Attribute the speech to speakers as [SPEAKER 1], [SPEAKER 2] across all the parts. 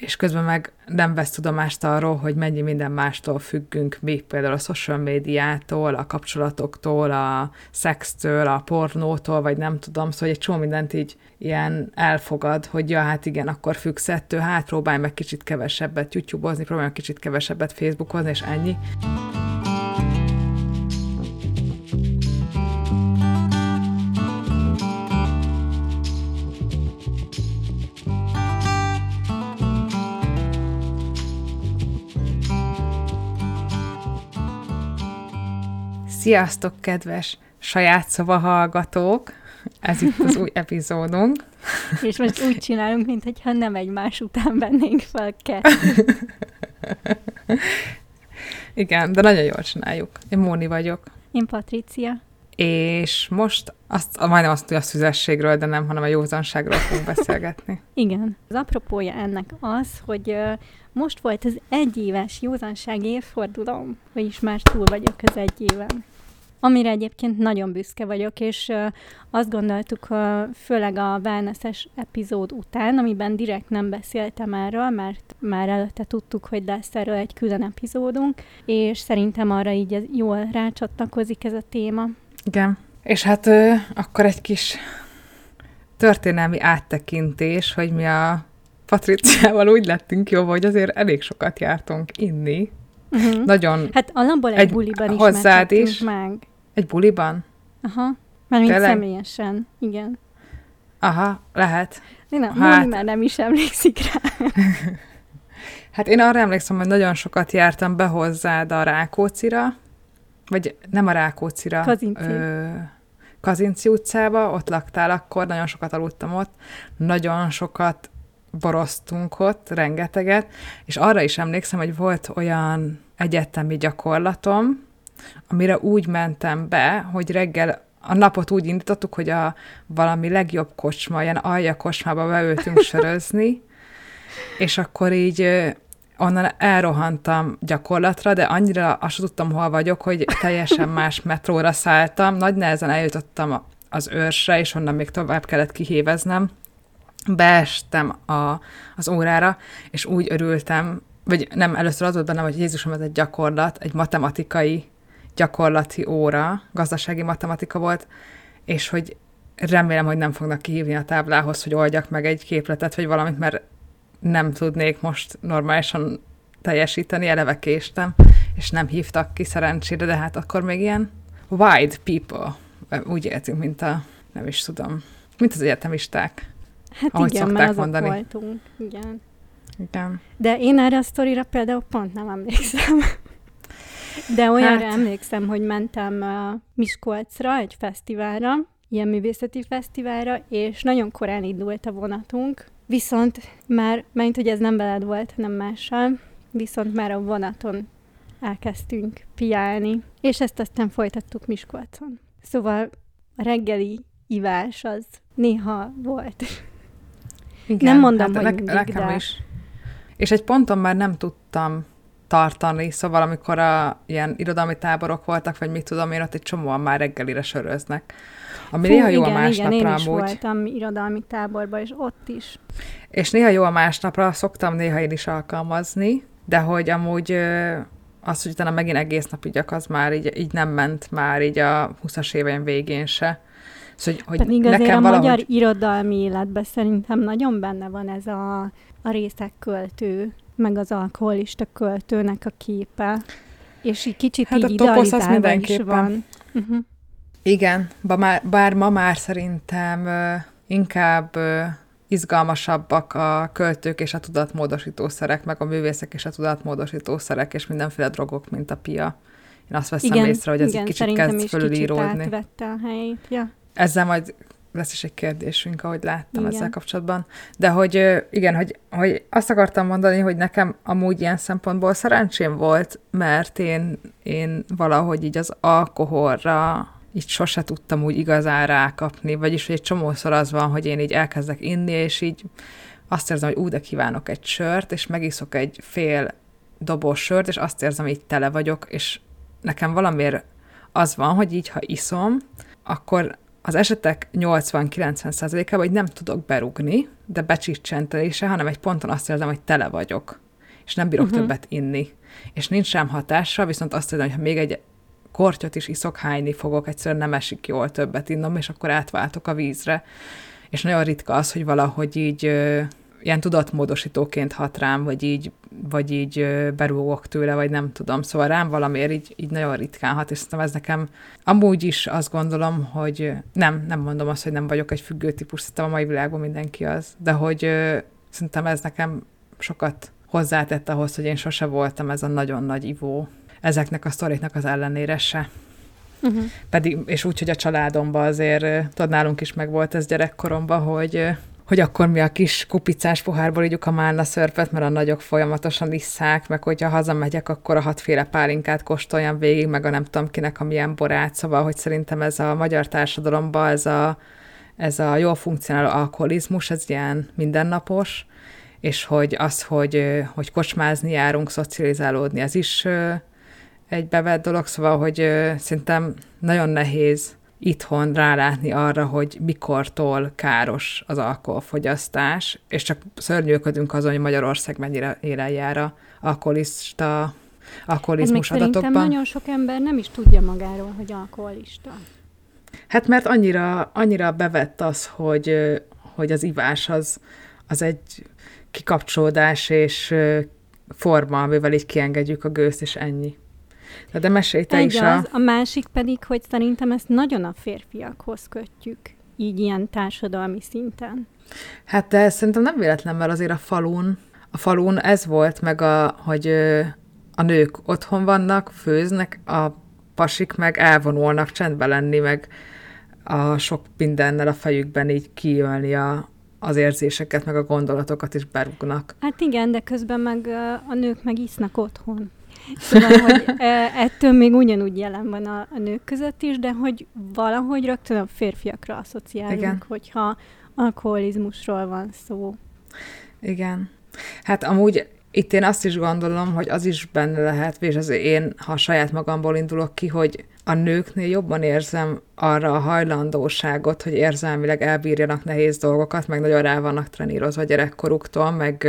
[SPEAKER 1] és közben meg nem vesz tudomást arról, hogy mennyi minden mástól függünk mi, például a social médiától, a kapcsolatoktól, a szextől, a pornótól, vagy nem tudom, szóval egy csomó mindent így ilyen elfogad, hogy ja, hát igen, akkor függsz ettől, hát próbálj meg kicsit kevesebbet YouTube-ozni, próbálj meg kicsit kevesebbet Facebookozni, és ennyi. Sziasztok, kedves saját szava hallgatók! Ez itt az új epizódunk.
[SPEAKER 2] És most úgy csinálunk, mintha nem egymás után vennénk fel kell.
[SPEAKER 1] Igen, de nagyon jól csináljuk. Én Móni vagyok.
[SPEAKER 2] Én Patricia.
[SPEAKER 1] És most azt, majdnem azt, hogy a szüzességről, de nem, hanem a józanságról fogunk beszélgetni.
[SPEAKER 2] Igen. Az apropója ennek az, hogy most volt az egyéves józanság évfordulóm, vagyis már túl vagyok az egy éven amire egyébként nagyon büszke vagyok, és azt gondoltuk, főleg a wellness epizód után, amiben direkt nem beszéltem erről, mert már előtte tudtuk, hogy lesz erről egy külön epizódunk, és szerintem arra így jól rácsatlakozik ez a téma.
[SPEAKER 1] Igen. És hát ö, akkor egy kis történelmi áttekintés, hogy mi a Patriciával úgy lettünk jó, hogy azért elég sokat jártunk inni. Uh-huh. Nagyon...
[SPEAKER 2] Hát alapból egy, egy buliban is hozzád is. meg.
[SPEAKER 1] Egy buliban?
[SPEAKER 2] Aha. Mert mint személyesen, igen.
[SPEAKER 1] Aha, lehet.
[SPEAKER 2] Én nem, hát... már nem is emlékszik rá.
[SPEAKER 1] hát én arra emlékszem, hogy nagyon sokat jártam be hozzád a Rákócira, vagy nem a Rákócira.
[SPEAKER 2] Kazinci. Ö,
[SPEAKER 1] Kazinci utcába, ott laktál akkor, nagyon sokat aludtam ott, nagyon sokat boroztunk ott, rengeteget, és arra is emlékszem, hogy volt olyan egyetemi gyakorlatom, amire úgy mentem be, hogy reggel a napot úgy indítottuk, hogy a valami legjobb kocsma, ilyen alja kocsmába beültünk sörözni, és akkor így onnan elrohantam gyakorlatra, de annyira azt tudtam, hol vagyok, hogy teljesen más metróra szálltam. Nagy nehezen eljutottam az őrsre, és onnan még tovább kellett kihéveznem. Beestem a, az órára, és úgy örültem, vagy nem, először az volt bennem, hogy Jézusom, ez egy gyakorlat, egy matematikai gyakorlati óra, gazdasági matematika volt, és hogy remélem, hogy nem fognak kihívni a táblához, hogy oldjak meg egy képletet, vagy valamit, mert nem tudnék most normálisan teljesíteni, eleve késtem, és nem hívtak ki szerencsére, de hát akkor még ilyen wide people, úgy értünk, mint a, nem is tudom, mint az egyetemisták.
[SPEAKER 2] Hát ahogy igen, szokták mert mondani. voltunk, igen.
[SPEAKER 1] Igen.
[SPEAKER 2] De én erre a sztorira például pont nem emlékszem. De olyanra hát... emlékszem, hogy mentem Miskolcra egy fesztiválra, ilyen művészeti fesztiválra, és nagyon korán indult a vonatunk, viszont már, mert hogy ez nem veled volt, hanem mással, viszont már a vonaton elkezdtünk piálni, és ezt aztán folytattuk Miskolcon. Szóval a reggeli ivás az néha volt. Igen, nem mondom, hát hogy mindig, nekem de... is.
[SPEAKER 1] És egy ponton már nem tudtam tartani, szóval amikor a ilyen irodalmi táborok voltak, vagy mit tudom én, ott egy csomóan már reggelire söröznek. Ami Fú, néha jó igen, a másnapra igen, én
[SPEAKER 2] is amúgy. voltam irodalmi táborban, és ott is.
[SPEAKER 1] És néha jó a másnapra, szoktam néha én is alkalmazni, de hogy amúgy az, hogy utána megint egész nap igyak, az már így, így nem ment már így a 20-as éveim végén se.
[SPEAKER 2] Szóval, hogy, hogy Pedig azért nekem a valahogy... magyar irodalmi életben szerintem nagyon benne van ez a, a részek költő meg az alkoholista költőnek a képe, és így kicsit hát így idealizálva is van. Uh-huh.
[SPEAKER 1] Igen, bár, bár ma már szerintem uh, inkább uh, izgalmasabbak a költők és a tudatmódosítószerek, meg a művészek és a tudatmódosítószerek, és mindenféle drogok, mint a pia. Én azt veszem igen, észre, hogy ez igen, egy kicsit kezd fölülíródni.
[SPEAKER 2] Igen, a helyét, ja.
[SPEAKER 1] Ezzel majd lesz is egy kérdésünk, ahogy láttam igen. ezzel kapcsolatban. De hogy igen, hogy, hogy azt akartam mondani, hogy nekem amúgy ilyen szempontból szerencsém volt, mert én, én valahogy így az alkoholra így sose tudtam úgy igazán rákapni, vagyis hogy egy csomószor az van, hogy én így elkezdek inni, és így azt érzem, hogy úgy de kívánok egy sört, és megiszok egy fél doboz sört, és azt érzem, hogy így tele vagyok, és nekem valamiért az van, hogy így, ha iszom, akkor az esetek 80-90%-ában, hogy nem tudok berugni, de becsicsentelése, hanem egy ponton azt érzem, hogy tele vagyok, és nem bírok uh-huh. többet inni. És nincs rám hatása, viszont azt érzem, hogy ha még egy kortyot is iszok, hányni fogok, egyszerűen nem esik jól többet innom, és akkor átváltok a vízre. És nagyon ritka az, hogy valahogy így ilyen tudatmódosítóként hat rám, vagy így, vagy így berúgok tőle, vagy nem tudom. Szóval rám valamiért így, így nagyon ritkán hat, és szerintem ez nekem amúgy is azt gondolom, hogy nem, nem mondom azt, hogy nem vagyok egy függő típus, szerintem a mai világban mindenki az, de hogy szerintem ez nekem sokat hozzátett ahhoz, hogy én sose voltam ez a nagyon nagy ivó ezeknek a sztoriknak az ellenére se. Uh-huh. Pedig, és úgy, hogy a családomban azért, tudod, nálunk is meg volt ez gyerekkoromban, hogy hogy akkor mi a kis kupicás pohárból ígyuk a málna szörpet, mert a nagyok folyamatosan isszák, meg hogyha hazamegyek, akkor a hatféle pálinkát kóstoljam végig, meg a nem tudom kinek a milyen borát, szóval, hogy szerintem ez a magyar társadalomban ez a, ez a jól funkcionáló alkoholizmus, ez ilyen mindennapos, és hogy az, hogy, hogy kocsmázni járunk, szocializálódni, ez is egy bevett dolog, szóval, hogy szerintem nagyon nehéz itthon rálátni arra, hogy mikortól káros az alkoholfogyasztás, és csak szörnyűködünk azon, hogy Magyarország mennyire élen jár a alkoholista, alkoholizmus
[SPEAKER 2] Ez
[SPEAKER 1] még adatokban.
[SPEAKER 2] Szerintem nagyon sok ember nem is tudja magáról, hogy alkoholista.
[SPEAKER 1] Hát mert annyira, annyira bevett az, hogy, hogy az ivás az, az egy kikapcsolódás és forma, amivel így kiengedjük a gőzt, és ennyi. De mesélj te
[SPEAKER 2] Egy
[SPEAKER 1] is
[SPEAKER 2] az, a... a másik pedig, hogy szerintem ezt nagyon a férfiakhoz kötjük, így ilyen társadalmi szinten.
[SPEAKER 1] Hát de szerintem nem véletlen, mert azért a falun, a falun ez volt, meg a, hogy a nők otthon vannak, főznek, a pasik meg elvonulnak csendben lenni, meg a sok mindennel a fejükben így kijölni a, az érzéseket, meg a gondolatokat is berúgnak.
[SPEAKER 2] Hát igen, de közben meg a nők meg isznak otthon. Szóval, hogy ettől még ugyanúgy jelen van a, a nők között is, de hogy valahogy rögtön a férfiakra asszociálunk, Igen. hogyha alkoholizmusról van szó.
[SPEAKER 1] Igen. Hát amúgy itt én azt is gondolom, hogy az is benne lehet, és az én, ha saját magamból indulok ki, hogy a nőknél jobban érzem arra a hajlandóságot, hogy érzelmileg elbírjanak nehéz dolgokat, meg nagyon rá vannak trenírozva gyerekkoruktól, meg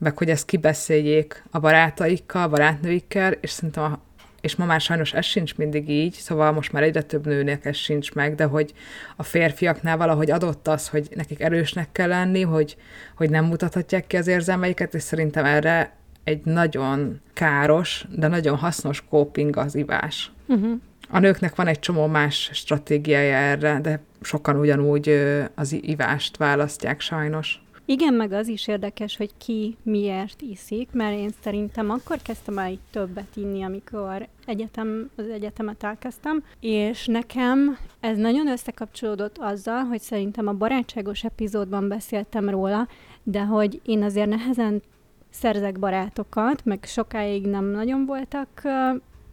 [SPEAKER 1] meg hogy ezt kibeszéljék a barátaikkal, barátnőikkel, és szerintem a, és ma már sajnos ez sincs mindig így, szóval most már egyre több nőnek ez sincs meg, de hogy a férfiaknál valahogy adott az, hogy nekik erősnek kell lenni, hogy, hogy nem mutathatják ki az érzelmeiket, és szerintem erre egy nagyon káros, de nagyon hasznos coping az ivás. Uh-huh. A nőknek van egy csomó más stratégiája erre, de sokan ugyanúgy az ivást választják sajnos.
[SPEAKER 2] Igen, meg az is érdekes, hogy ki miért iszik, mert én szerintem akkor kezdtem el így többet inni, amikor egyetem, az egyetemet elkezdtem, és nekem ez nagyon összekapcsolódott azzal, hogy szerintem a barátságos epizódban beszéltem róla, de hogy én azért nehezen szerzek barátokat, meg sokáig nem nagyon voltak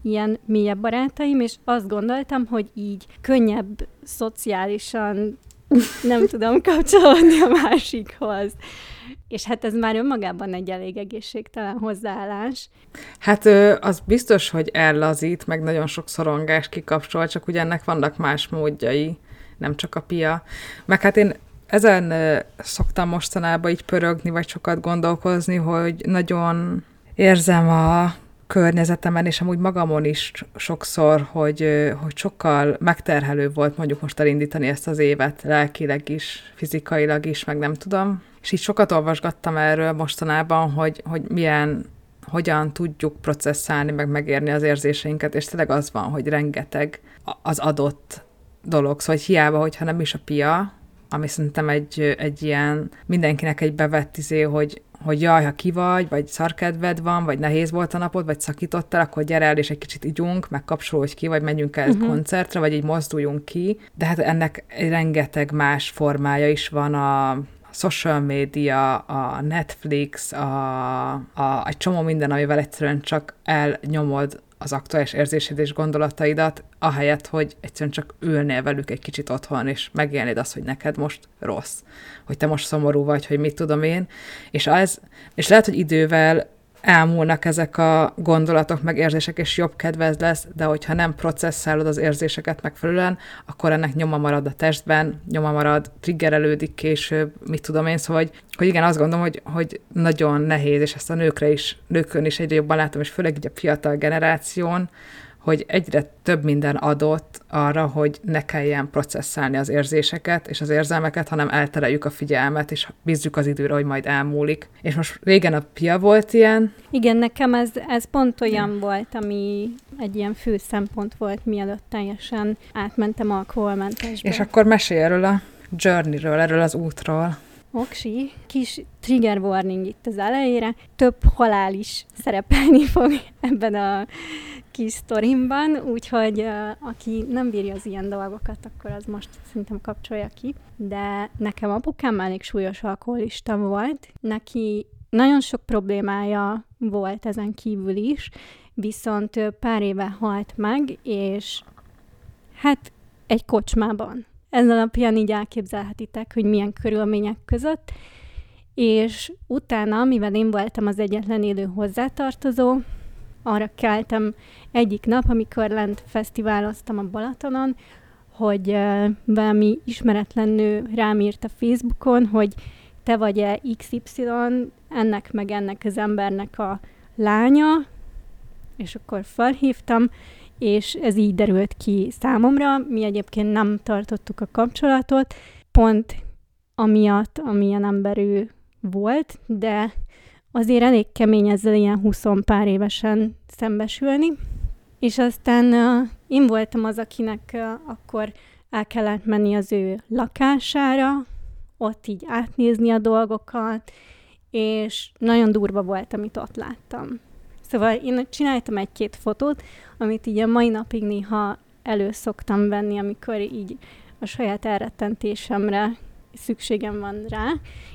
[SPEAKER 2] ilyen mélyebb barátaim, és azt gondoltam, hogy így könnyebb szociálisan nem tudom kapcsolódni a másikhoz. És hát ez már önmagában egy elég egészségtelen hozzáállás.
[SPEAKER 1] Hát az biztos, hogy ellazít, meg nagyon sok szorongás kikapcsol, csak ugye ennek vannak más módjai, nem csak a pia. Meg hát én ezen szoktam mostanában így pörögni, vagy sokat gondolkozni, hogy nagyon érzem a környezetemen, és amúgy magamon is sokszor, hogy, hogy sokkal megterhelő volt mondjuk most elindítani ezt az évet, lelkileg is, fizikailag is, meg nem tudom. És így sokat olvasgattam erről mostanában, hogy, hogy milyen, hogyan tudjuk processzálni, meg megérni az érzéseinket, és tényleg az van, hogy rengeteg az adott dolog. Szóval hogy hiába, hogyha nem is a pia, ami szerintem egy, egy ilyen mindenkinek egy bevett izé, hogy hogy jaj, ha ki vagy, vagy szarkedved van, vagy nehéz volt a napod, vagy szakítottál, akkor gyere el, és egy kicsit ígyunk, meg kapcsolódj ki, vagy menjünk el uh-huh. koncertre, vagy így mozduljunk ki. De hát ennek rengeteg más formája is van a social media, a Netflix, a, a, egy csomó minden, amivel egyszerűen csak elnyomod az aktuális érzésed és gondolataidat, ahelyett, hogy egyszerűen csak ülnél velük egy kicsit otthon, és megélnéd azt, hogy neked most rossz, hogy te most szomorú vagy, hogy mit tudom én, és, az, és lehet, hogy idővel elmúlnak ezek a gondolatok, meg érzések, és jobb kedvez lesz, de hogyha nem processzálod az érzéseket megfelelően, akkor ennek nyoma marad a testben, nyoma marad, triggerelődik később, mit tudom én, szóval, hogy, hogy igen, azt gondolom, hogy, hogy nagyon nehéz, és ezt a nőkre is, nőkön is egyre jobban látom, és főleg így a fiatal generáción, hogy egyre több minden adott arra, hogy ne kelljen processzálni az érzéseket és az érzelmeket, hanem eltereljük a figyelmet, és bízzuk az időre, hogy majd elmúlik. És most régen a pia volt ilyen.
[SPEAKER 2] Igen, nekem ez, ez pont olyan hmm. volt, ami egy ilyen fő szempont volt, mielőtt teljesen átmentem alkoholmentesbe.
[SPEAKER 1] És akkor mesélj erről a journeyről, erről az útról.
[SPEAKER 2] Oksi, kis trigger warning itt az elejére. Több halál is szerepelni fog ebben a kis sztorimban, úgyhogy aki nem bírja az ilyen dolgokat, akkor az most szerintem kapcsolja ki. De nekem apukám elég súlyos alkoholista volt. Neki nagyon sok problémája volt ezen kívül is, viszont pár éve halt meg, és hát egy kocsmában. Ez alapján így elképzelhetitek, hogy milyen körülmények között. És utána, mivel én voltam az egyetlen élő hozzátartozó, arra keltem egyik nap, amikor lent fesztiváloztam a Balatonon, hogy valami ismeretlen nő rám írt a Facebookon, hogy te vagy-e XY, ennek meg ennek az embernek a lánya, és akkor felhívtam, és ez így derült ki számomra. Mi egyébként nem tartottuk a kapcsolatot, pont amiatt, amilyen ember ő volt, de azért elég kemény ezzel ilyen 20 pár évesen szembesülni. És aztán uh, én voltam az, akinek uh, akkor el kellett menni az ő lakására, ott így átnézni a dolgokat, és nagyon durva volt, amit ott láttam. Szóval én csináltam egy-két fotót, amit így a mai napig néha elő szoktam venni, amikor így a saját elrettentésemre szükségem van rá,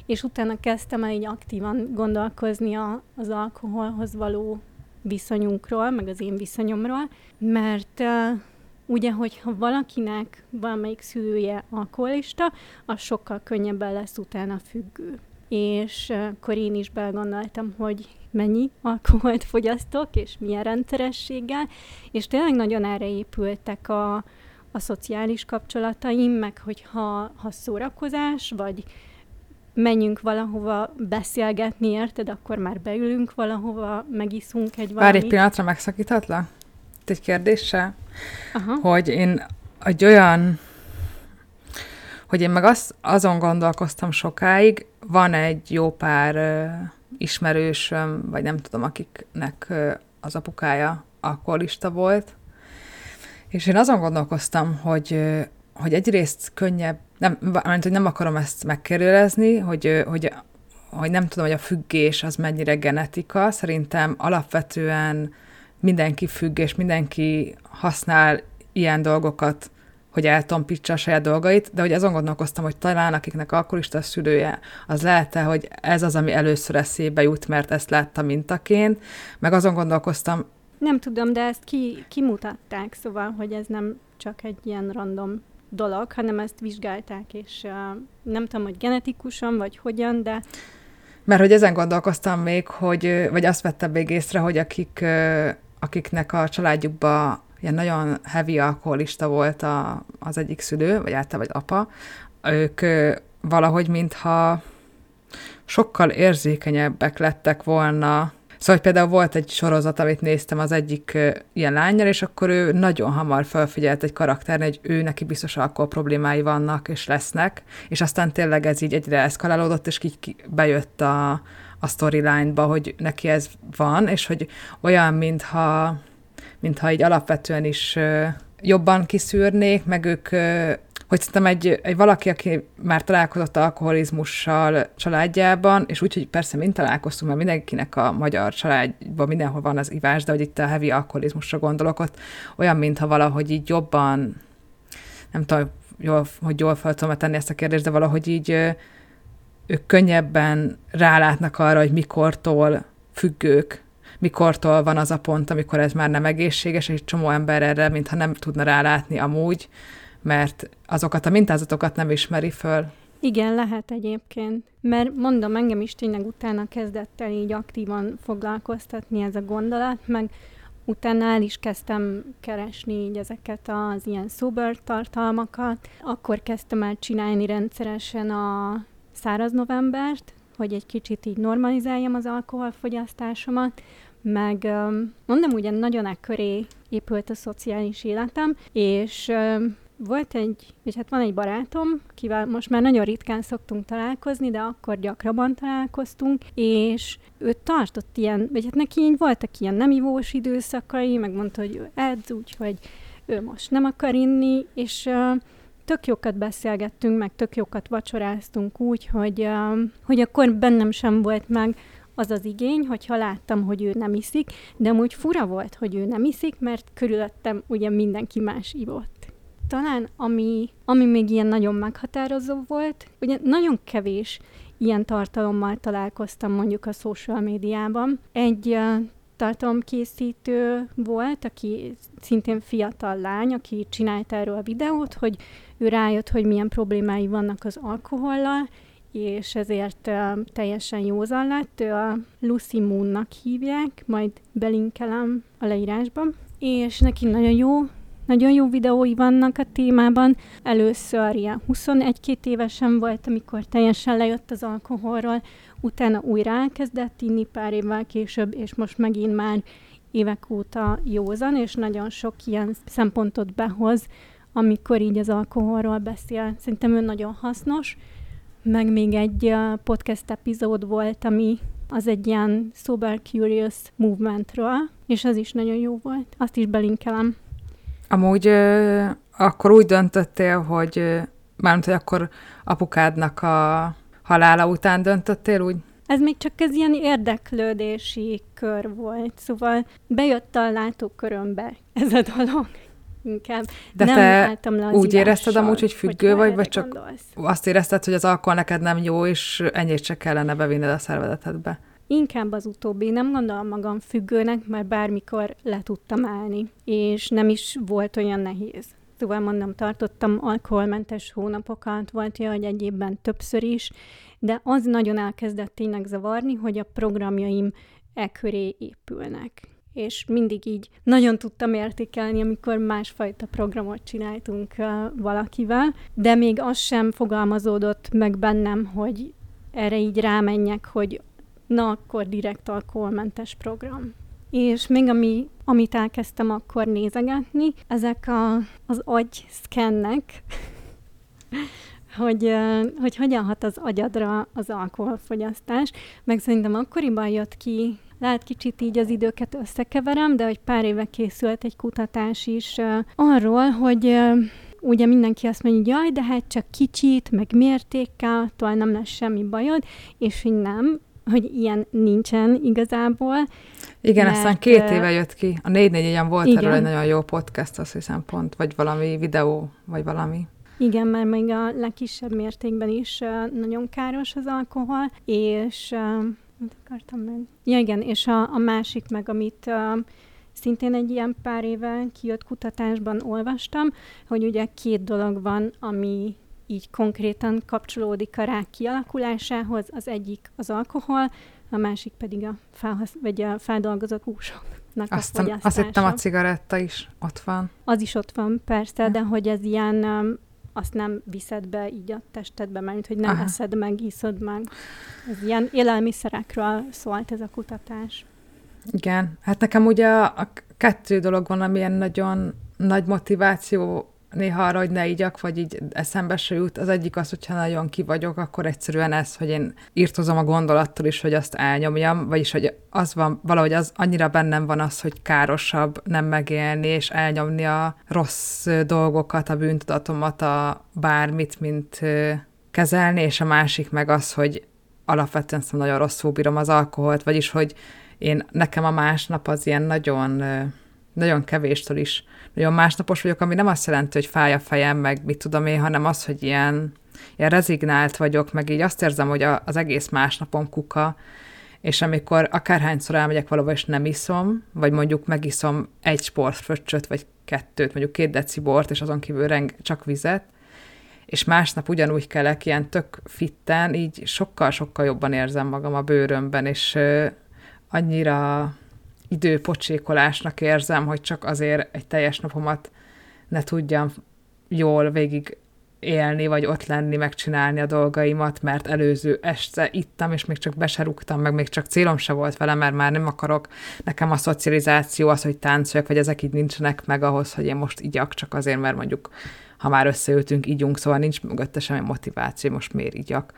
[SPEAKER 2] és utána kezdtem el így aktívan gondolkozni a, az alkoholhoz való viszonyunkról, meg az én viszonyomról, mert uh, ugye, hogyha valakinek valamelyik szülője alkoholista, az sokkal könnyebben lesz utána függő. És uh, akkor én is belgondoltam, hogy mennyi alkoholt fogyasztok, és milyen rendszerességgel, és tényleg nagyon erre épültek a, a szociális kapcsolataim, meg hogyha ha szórakozás, vagy menjünk valahova beszélgetni, érted, akkor már beülünk valahova, megiszunk egy valamit.
[SPEAKER 1] Várj egy pillanatra, megszakíthatlak? Egy kérdéssel? Aha. Hogy én egy olyan, hogy én meg az, azon gondolkoztam sokáig, van egy jó pár ismerősöm, vagy nem tudom, akiknek az apukája alkoholista volt, és én azon gondolkoztam, hogy, hogy egyrészt könnyebb, nem, mert hogy nem akarom ezt megkérdezni, hogy, hogy, hogy nem tudom, hogy a függés az mennyire genetika. Szerintem alapvetően mindenki függ, és mindenki használ ilyen dolgokat, hogy eltompítsa a saját dolgait, de hogy azon gondolkoztam, hogy talán akiknek alkoholista a szülője, az lehet-e, hogy ez az, ami először eszébe jut, mert ezt látta mintaként, meg azon gondolkoztam,
[SPEAKER 2] nem tudom, de ezt ki, kimutatták, szóval, hogy ez nem csak egy ilyen random dolog, hanem ezt vizsgálták, és uh, nem tudom, hogy genetikusan, vagy hogyan, de...
[SPEAKER 1] Mert hogy ezen gondolkoztam még, hogy, vagy azt vettem még észre, hogy akik, akiknek a családjukban ilyen nagyon heavy alkoholista volt a, az egyik szülő, vagy általában vagy apa, ők valahogy mintha sokkal érzékenyebbek lettek volna. Szóval hogy például volt egy sorozat, amit néztem az egyik ilyen lányjal, és akkor ő nagyon hamar felfigyelt egy karakterre, hogy ő neki biztos alkohol problémái vannak, és lesznek, és aztán tényleg ez így egyre eszkalálódott, és így bejött a, a storyline-ba, hogy neki ez van, és hogy olyan, mintha, mintha így alapvetően is jobban kiszűrnék, meg ők hogy szerintem egy, egy valaki, aki már találkozott alkoholizmussal családjában, és úgy, hogy persze mind találkoztunk, mert mindenkinek a magyar családban mindenhol van az ivás, de hogy itt a heavy alkoholizmusra gondolok, ott olyan, mintha valahogy így jobban, nem tudom, jól, hogy jól fel tudom tenni ezt a kérdést, de valahogy így ők könnyebben rálátnak arra, hogy mikortól függők, mikortól van az a pont, amikor ez már nem egészséges, és egy csomó ember erre, mintha nem tudna rálátni amúgy, mert azokat a mintázatokat nem ismeri föl.
[SPEAKER 2] Igen, lehet egyébként. Mert mondom, engem is tényleg utána kezdett el így aktívan foglalkoztatni ez a gondolat, meg utána el is kezdtem keresni így ezeket az ilyen sober tartalmakat. Akkor kezdtem el csinálni rendszeresen a száraz novembert, hogy egy kicsit így normalizáljam az alkoholfogyasztásomat, meg mondom, ugye nagyon e köré épült a szociális életem, és volt egy, vagy hát van egy barátom, kivel most már nagyon ritkán szoktunk találkozni, de akkor gyakrabban találkoztunk, és ő tartott ilyen, vagy hát neki így voltak ilyen nem ivós időszakai, megmondta, hogy ő edz, úgyhogy ő most nem akar inni, és tök jókat beszélgettünk, meg tök jókat vacsoráztunk úgy, hogy, uh, hogy akkor bennem sem volt meg az az igény, hogyha láttam, hogy ő nem iszik, de amúgy fura volt, hogy ő nem iszik, mert körülöttem ugye mindenki más ivott talán ami, ami még ilyen nagyon meghatározó volt, ugye nagyon kevés ilyen tartalommal találkoztam mondjuk a social médiában. Egy uh, tartalomkészítő volt, aki szintén fiatal lány, aki csinált erről a videót, hogy ő rájött, hogy milyen problémái vannak az alkohollal, és ezért uh, teljesen józan lett. Ő a Lucy Moonnak hívják, majd belinkelem a leírásban. És neki nagyon jó nagyon jó videói vannak a témában. Először ilyen 21-2 évesen volt, amikor teljesen lejött az alkoholról, utána újra elkezdett inni pár évvel később, és most megint már évek óta józan, és nagyon sok ilyen szempontot behoz, amikor így az alkoholról beszél. Szerintem ő nagyon hasznos. Meg még egy podcast epizód volt, ami az egy ilyen Sober Curious movementről, és az is nagyon jó volt. Azt is belinkelem.
[SPEAKER 1] Amúgy ö, akkor úgy döntöttél, hogy mármint, hogy akkor apukádnak a halála után döntöttél úgy?
[SPEAKER 2] Ez még csak ez ilyen érdeklődési kör volt, szóval bejött a látókörömbe ez a dolog inkább.
[SPEAKER 1] De nem te le az úgy érezted amúgy, hogy függő hogy vagy, vagy csak gondolsz. azt érezted, hogy az alkohol neked nem jó, és ennyit csak kellene bevinned a szervezetedbe?
[SPEAKER 2] Inkább az utóbbi, nem gondolom magam függőnek, mert bármikor le tudtam állni, és nem is volt olyan nehéz. Szóval mondom, tartottam alkoholmentes hónapokat, volt olyan, hogy egy évben többször is, de az nagyon elkezdett tényleg zavarni, hogy a programjaim e köré épülnek. És mindig így nagyon tudtam értékelni, amikor másfajta programot csináltunk valakivel, de még az sem fogalmazódott meg bennem, hogy erre így rámenjek, hogy na akkor direkt alkoholmentes program. És még ami, amit elkezdtem akkor nézegetni, ezek a, az agyszkennek, hogy, hogy hogyan hat az agyadra az alkoholfogyasztás, meg szerintem akkoriban jött ki, lehet kicsit így az időket összekeverem, de hogy pár éve készült egy kutatás is arról, hogy ugye mindenki azt mondja, hogy jaj, de hát csak kicsit, meg mértékkel, attól nem lesz semmi bajod, és hogy nem, hogy ilyen nincsen igazából.
[SPEAKER 1] Igen, mert, aztán két éve jött ki. A 4 4 volt igen. erről egy nagyon jó podcast, azt hiszem pont, vagy valami videó, vagy valami.
[SPEAKER 2] Igen, mert még a legkisebb mértékben is nagyon káros az alkohol, és mit akartam meg? Ja, igen, és a, a másik meg, amit szintén egy ilyen pár éve kijött kutatásban olvastam, hogy ugye két dolog van, ami így konkrétan kapcsolódik a rák kialakulásához, az egyik az alkohol, a másik pedig a, felhasz, vagy a feldolgozott húsoknak
[SPEAKER 1] azt a fogyasztása. Azt hittem a cigaretta is ott van.
[SPEAKER 2] Az is ott van, persze, de hogy ez ilyen, azt nem viszed be így a testedbe, mert hogy nem Aha. eszed meg, iszod meg. Ez ilyen élelmiszerekről szólt ez a kutatás.
[SPEAKER 1] Igen, hát nekem ugye a, a kettő dolog van, ami ilyen nagyon nagy motiváció néha arra, hogy ne igyak, vagy így eszembe se jut. Az egyik az, hogyha nagyon ki vagyok, akkor egyszerűen ez, hogy én írtozom a gondolattól is, hogy azt elnyomjam, vagyis, hogy az van, valahogy az annyira bennem van az, hogy károsabb nem megélni, és elnyomni a rossz dolgokat, a bűntudatomat, a bármit, mint kezelni, és a másik meg az, hogy alapvetően szóval nagyon rosszul bírom az alkoholt, vagyis, hogy én nekem a másnap az ilyen nagyon, nagyon kevéstől is. Nagyon másnapos vagyok, ami nem azt jelenti, hogy fáj a fejem, meg mit tudom én, hanem az, hogy ilyen, ilyen rezignált vagyok, meg így azt érzem, hogy a, az egész másnapom kuka, és amikor akárhányszor elmegyek valahova, és nem iszom, vagy mondjuk megiszom egy sportfröccsöt, vagy kettőt, mondjuk két deci bort, és azon kívül reng csak vizet, és másnap ugyanúgy kelek, ilyen tök fitten, így sokkal-sokkal jobban érzem magam a bőrömben, és annyira időpocsékolásnak érzem, hogy csak azért egy teljes napomat ne tudjam jól végig élni, vagy ott lenni, megcsinálni a dolgaimat, mert előző este ittam, és még csak beserúgtam, meg még csak célom se volt vele, mert már nem akarok. Nekem a szocializáció az, hogy táncoljak, vagy ezek így nincsenek meg ahhoz, hogy én most igyak, csak azért, mert mondjuk ha már összeültünk, ígyunk, szóval nincs mögötte semmi motiváció, most miért igyak.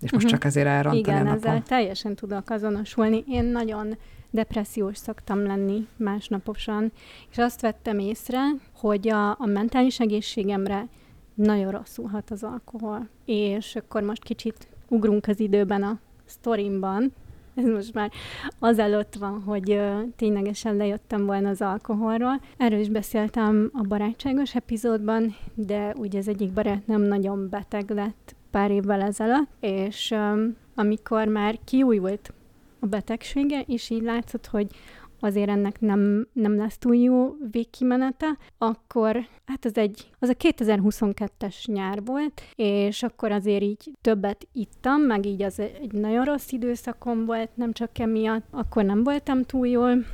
[SPEAKER 1] És most uh-huh. csak ezért elrontani
[SPEAKER 2] Igen,
[SPEAKER 1] a napom.
[SPEAKER 2] ezzel teljesen tudok azonosulni. Én nagyon depressziós szoktam lenni másnaposan, és azt vettem észre, hogy a, a mentális egészségemre nagyon rosszul hat az alkohol. És akkor most kicsit ugrunk az időben a sztorimban, ez most már azelőtt van, hogy uh, ténylegesen lejöttem volna az alkoholról. Erről is beszéltem a barátságos epizódban, de ugye az egyik barátnőm nagyon beteg lett pár évvel ezelőtt, és um, amikor már kiújult a betegsége, és így látszott, hogy azért ennek nem, nem lesz túl jó végkimenete, akkor hát az egy, az a 2022-es nyár volt, és akkor azért így többet ittam, meg így az egy nagyon rossz időszakom volt, nem csak emiatt, akkor nem voltam túl jól,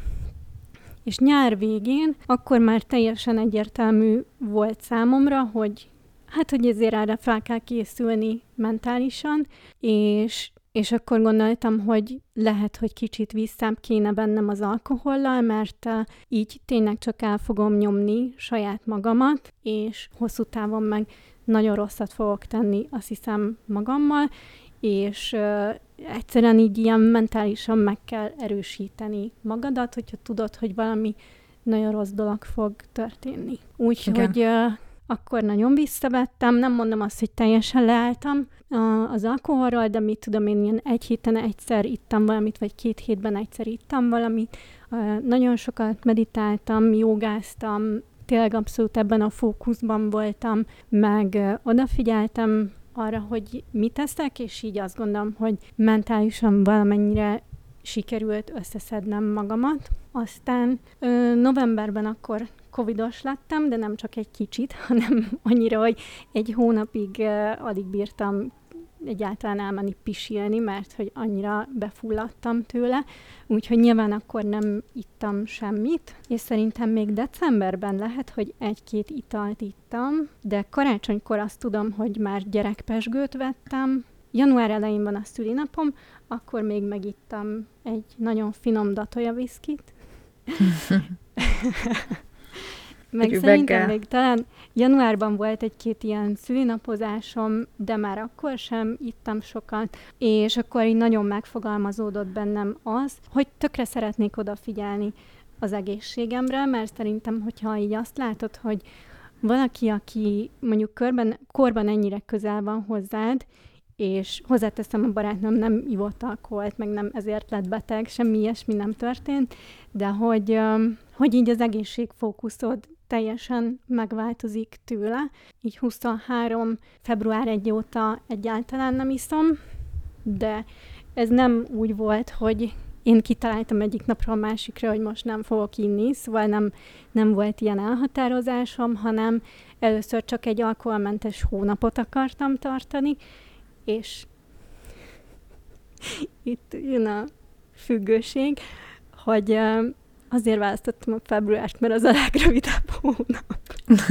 [SPEAKER 2] és nyár végén akkor már teljesen egyértelmű volt számomra, hogy hát, hogy ezért erre fel kell készülni mentálisan, és és akkor gondoltam, hogy lehet, hogy kicsit visszább kéne bennem az alkohollal, mert uh, így tényleg csak el fogom nyomni saját magamat, és hosszú távon meg nagyon rosszat fogok tenni, azt hiszem magammal, és uh, egyszerűen így ilyen mentálisan meg kell erősíteni magadat, hogyha tudod, hogy valami nagyon rossz dolog fog történni. Úgyhogy uh, akkor nagyon visszavettem, nem mondom azt, hogy teljesen leálltam az alkoholról, de mit tudom én, ilyen egy héten egyszer ittam valamit, vagy két hétben egyszer ittam valamit. Nagyon sokat meditáltam, jogáztam, tényleg abszolút ebben a fókuszban voltam, meg odafigyeltem arra, hogy mit teszek, és így azt gondolom, hogy mentálisan valamennyire sikerült összeszednem magamat. Aztán ö, novemberben akkor covidos lettem, de nem csak egy kicsit, hanem annyira, hogy egy hónapig uh, alig bírtam egyáltalán elmenni pisilni, mert hogy annyira befulladtam tőle, úgyhogy nyilván akkor nem ittam semmit, és szerintem még decemberben lehet, hogy egy-két italt ittam, de karácsonykor azt tudom, hogy már gyerekpesgőt vettem, január elején van a szülinapom, akkor még megittam egy nagyon finom datoja viszkit. Meg szerintem még talán januárban volt egy-két ilyen szülinapozásom, de már akkor sem ittam sokat, és akkor így nagyon megfogalmazódott bennem az, hogy tökre szeretnék odafigyelni az egészségemre, mert szerintem, hogyha így azt látod, hogy valaki, aki mondjuk körben, korban ennyire közel van hozzád, és hozzáteszem, a barátnőm nem ivott alkoholt, meg nem ezért lett beteg, semmi ilyesmi nem történt, de hogy, hogy így az egészségfókuszod teljesen megváltozik tőle. Így 23. február 1 óta egyáltalán nem iszom, de ez nem úgy volt, hogy én kitaláltam egyik napról a másikra, hogy most nem fogok inni, szóval nem, nem volt ilyen elhatározásom, hanem először csak egy alkoholmentes hónapot akartam tartani, és itt jön a függőség, hogy Azért választottam a februárt, mert az a legrövidebb hónap.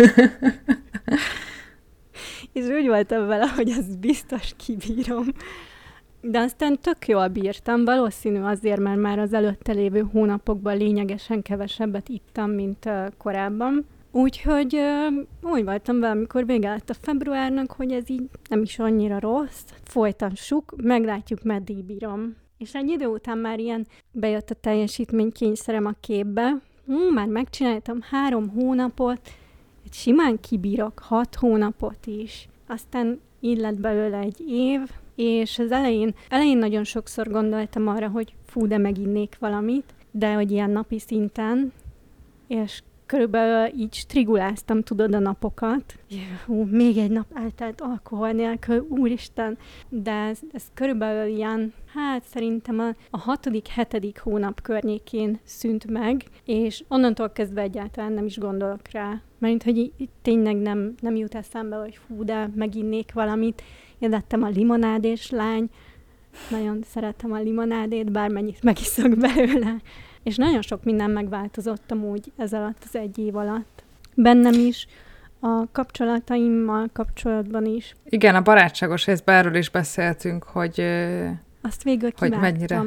[SPEAKER 2] és úgy voltam vele, hogy az biztos kibírom. De aztán tök jól bírtam, valószínű azért, mert már az előtte lévő hónapokban lényegesen kevesebbet ittam, mint uh, korábban. Úgyhogy uh, úgy voltam vele, amikor vége lett a februárnak, hogy ez így nem is annyira rossz. Folytassuk, meglátjuk, meddig bírom. És egy idő után már ilyen bejött a teljesítménykényszerem a képbe. Hú, már megcsináltam három hónapot, egy simán kibírok hat hónapot is. Aztán így lett belőle egy év, és az elején, elején nagyon sokszor gondoltam arra, hogy fú, de meginnék valamit, de hogy ilyen napi szinten, és körülbelül így striguláztam, tudod, a napokat. Hú, még egy nap eltelt alkohol nélkül, úristen. De ez, ez körülbelül ilyen, hát szerintem a, a hatodik, hetedik hónap környékén szűnt meg, és onnantól kezdve egyáltalán nem is gondolok rá. Mert hogy így, tényleg nem, nem jut eszembe, hogy fú, de meginnék valamit. Én lettem a limonádés lány, nagyon szeretem a limonádét, bármennyit megiszok belőle. És nagyon sok minden megváltozott amúgy ez alatt, az egy év alatt. Bennem is, a kapcsolataimmal kapcsolatban is.
[SPEAKER 1] Igen, a barátságos részben erről is beszéltünk, hogy...
[SPEAKER 2] Azt végül
[SPEAKER 1] hogy mennyire.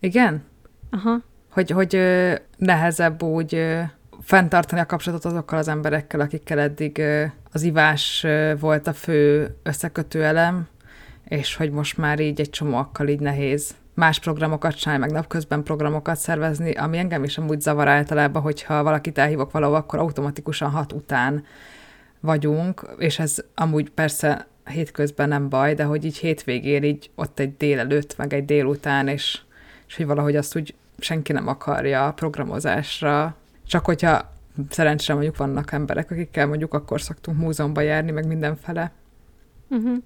[SPEAKER 1] Igen?
[SPEAKER 2] Aha.
[SPEAKER 1] Hogy, hogy nehezebb úgy fenntartani a kapcsolatot azokkal az emberekkel, akikkel eddig az ivás volt a fő összekötő elem, és hogy most már így egy csomókkal így nehéz más programokat csinálni, meg napközben programokat szervezni, ami engem is amúgy zavar általában, hogyha valakit elhívok valahol, akkor automatikusan hat után vagyunk, és ez amúgy persze hétközben nem baj, de hogy így hétvégén így ott egy délelőtt, meg egy délután, és, és hogy valahogy azt úgy senki nem akarja a programozásra, csak hogyha szerencsére mondjuk vannak emberek, akikkel mondjuk akkor szoktunk múzeumban járni, meg mindenfele.
[SPEAKER 2] Uh-huh.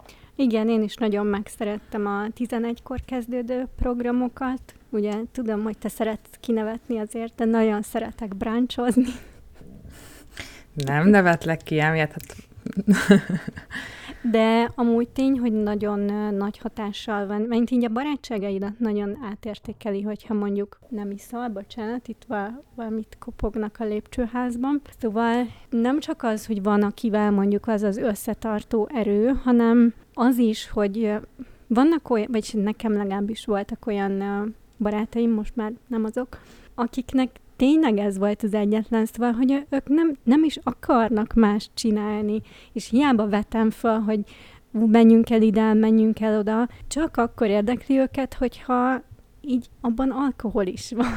[SPEAKER 2] Igen, én is nagyon megszerettem a 11-kor kezdődő programokat. Ugye tudom, hogy te szeretsz kinevetni azért, de nagyon szeretek bráncsozni.
[SPEAKER 1] Nem nevetlek ki, emiatt hát
[SPEAKER 2] de amúgy tény, hogy nagyon nagy hatással van, mert így a barátságaidat nagyon átértékeli, hogyha mondjuk nem iszol, bocsánat, itt valamit kopognak a lépcsőházban. Szóval nem csak az, hogy van, akivel mondjuk az az összetartó erő, hanem az is, hogy vannak olyan, vagy nekem legalábbis voltak olyan barátaim, most már nem azok, akiknek tényleg ez volt az egyetlen, szóval, hogy ők nem, nem is akarnak más csinálni, és hiába vetem fel, hogy menjünk el ide, menjünk el oda, csak akkor érdekli őket, hogyha így abban alkohol is van.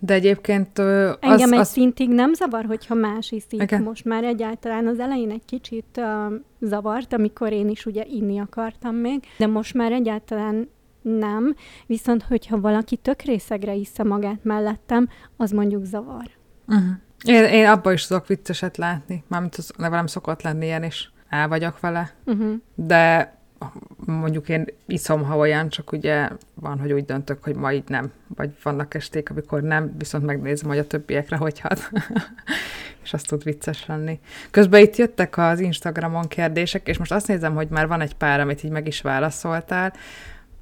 [SPEAKER 1] De egyébként az...
[SPEAKER 2] Engem egy az... szintig nem zavar, hogyha más iszik. Okay. Most már egyáltalán az elején egy kicsit uh, zavart, amikor én is ugye inni akartam még, de most már egyáltalán nem, viszont hogyha valaki tök részegre iszza magát mellettem, az mondjuk zavar.
[SPEAKER 1] Uh-huh. Én, én abban is tudok vicceset látni, mármint az velem szokott lenni ilyen, és el vagyok vele, uh-huh. de mondjuk én iszom, ha olyan, csak ugye van, hogy úgy döntök, hogy ma így nem, vagy vannak esték, amikor nem, viszont megnézem, hogy a többiekre hogy hat. és azt tud vicces lenni. Közben itt jöttek az Instagramon kérdések, és most azt nézem, hogy már van egy pár, amit így meg is válaszoltál.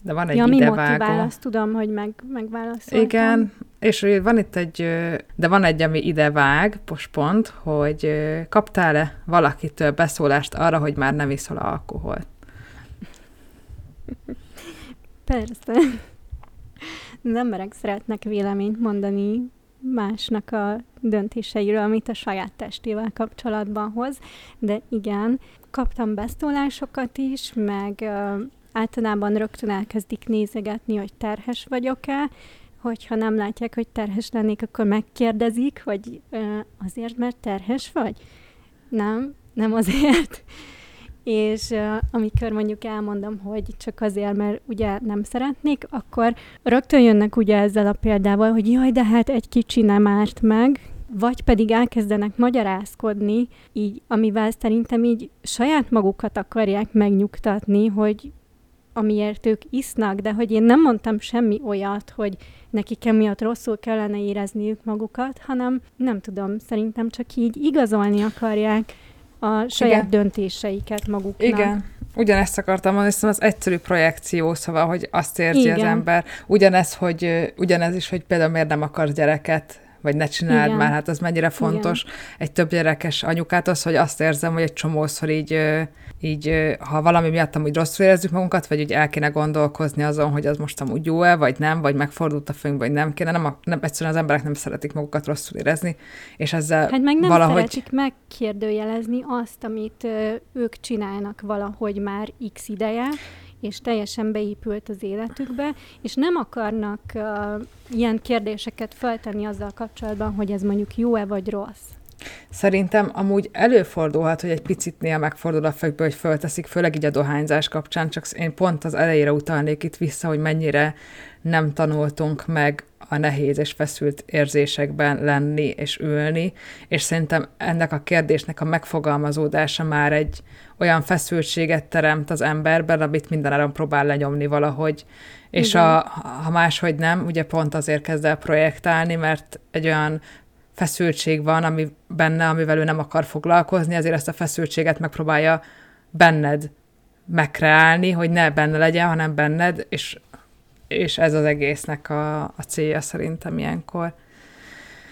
[SPEAKER 1] De van egy ja, idevágó.
[SPEAKER 2] mi válasz, tudom, hogy meg, megválaszoltam.
[SPEAKER 1] Igen, és van itt egy, de van egy, ami idevág, pont, hogy kaptál-e valakitől beszólást arra, hogy már nem iszol alkoholt?
[SPEAKER 2] Persze. Az emberek szeretnek véleményt mondani másnak a döntéseiről, amit a saját testével kapcsolatban hoz, de igen, kaptam beszólásokat is, meg általában rögtön elkezdik nézegetni, hogy terhes vagyok-e, hogyha nem látják, hogy terhes lennék, akkor megkérdezik, hogy azért, mert terhes vagy? Nem, nem azért. És amikor mondjuk elmondom, hogy csak azért, mert ugye nem szeretnék, akkor rögtön jönnek ugye ezzel a példával, hogy jaj, de hát egy kicsi nem árt meg, vagy pedig elkezdenek magyarázkodni, így, amivel szerintem így saját magukat akarják megnyugtatni, hogy amiért ők isznak, de hogy én nem mondtam semmi olyat, hogy nekik emiatt rosszul kellene érezniük magukat, hanem nem tudom, szerintem csak így igazolni akarják a saját Igen. döntéseiket maguknak.
[SPEAKER 1] Igen. Ugyanezt akartam mondani, hiszem az egyszerű projekció, szóval, hogy azt érzi Igen. az ember. Ugyanez, hogy, ugyanez is, hogy például miért nem akar gyereket, vagy ne csináld Igen. már, hát az mennyire fontos Igen. egy több gyerekes anyukát az, hogy azt érzem, hogy egy csomószor így így ha valami miatt amúgy rosszul érezzük magunkat, vagy úgy el kéne gondolkozni azon, hogy az most amúgy jó-e, vagy nem, vagy megfordult a főnk, vagy nem kéne, nem, nem egyszerűen az emberek nem szeretik magukat rosszul érezni, és ezzel
[SPEAKER 2] Hát meg nem
[SPEAKER 1] valahogy...
[SPEAKER 2] szeretik megkérdőjelezni azt, amit ők csinálnak valahogy már x ideje, és teljesen beépült az életükbe, és nem akarnak uh, ilyen kérdéseket feltenni azzal kapcsolatban, hogy ez mondjuk jó-e vagy rossz.
[SPEAKER 1] Szerintem amúgy előfordulhat, hogy egy picit néha megfordul a fejükbe, hogy fölteszik, főleg így a dohányzás kapcsán, csak én pont az elejére utalnék itt vissza, hogy mennyire nem tanultunk meg a nehéz és feszült érzésekben lenni és ülni, és szerintem ennek a kérdésnek a megfogalmazódása már egy olyan feszültséget teremt az emberben, amit mindenáron próbál lenyomni valahogy, és a, ha máshogy nem, ugye pont azért kezd el projektálni, mert egy olyan feszültség van ami benne, amivel ő nem akar foglalkozni, ezért ezt a feszültséget megpróbálja benned megkreálni, hogy ne benne legyen, hanem benned, és, és ez az egésznek a, a célja szerintem ilyenkor.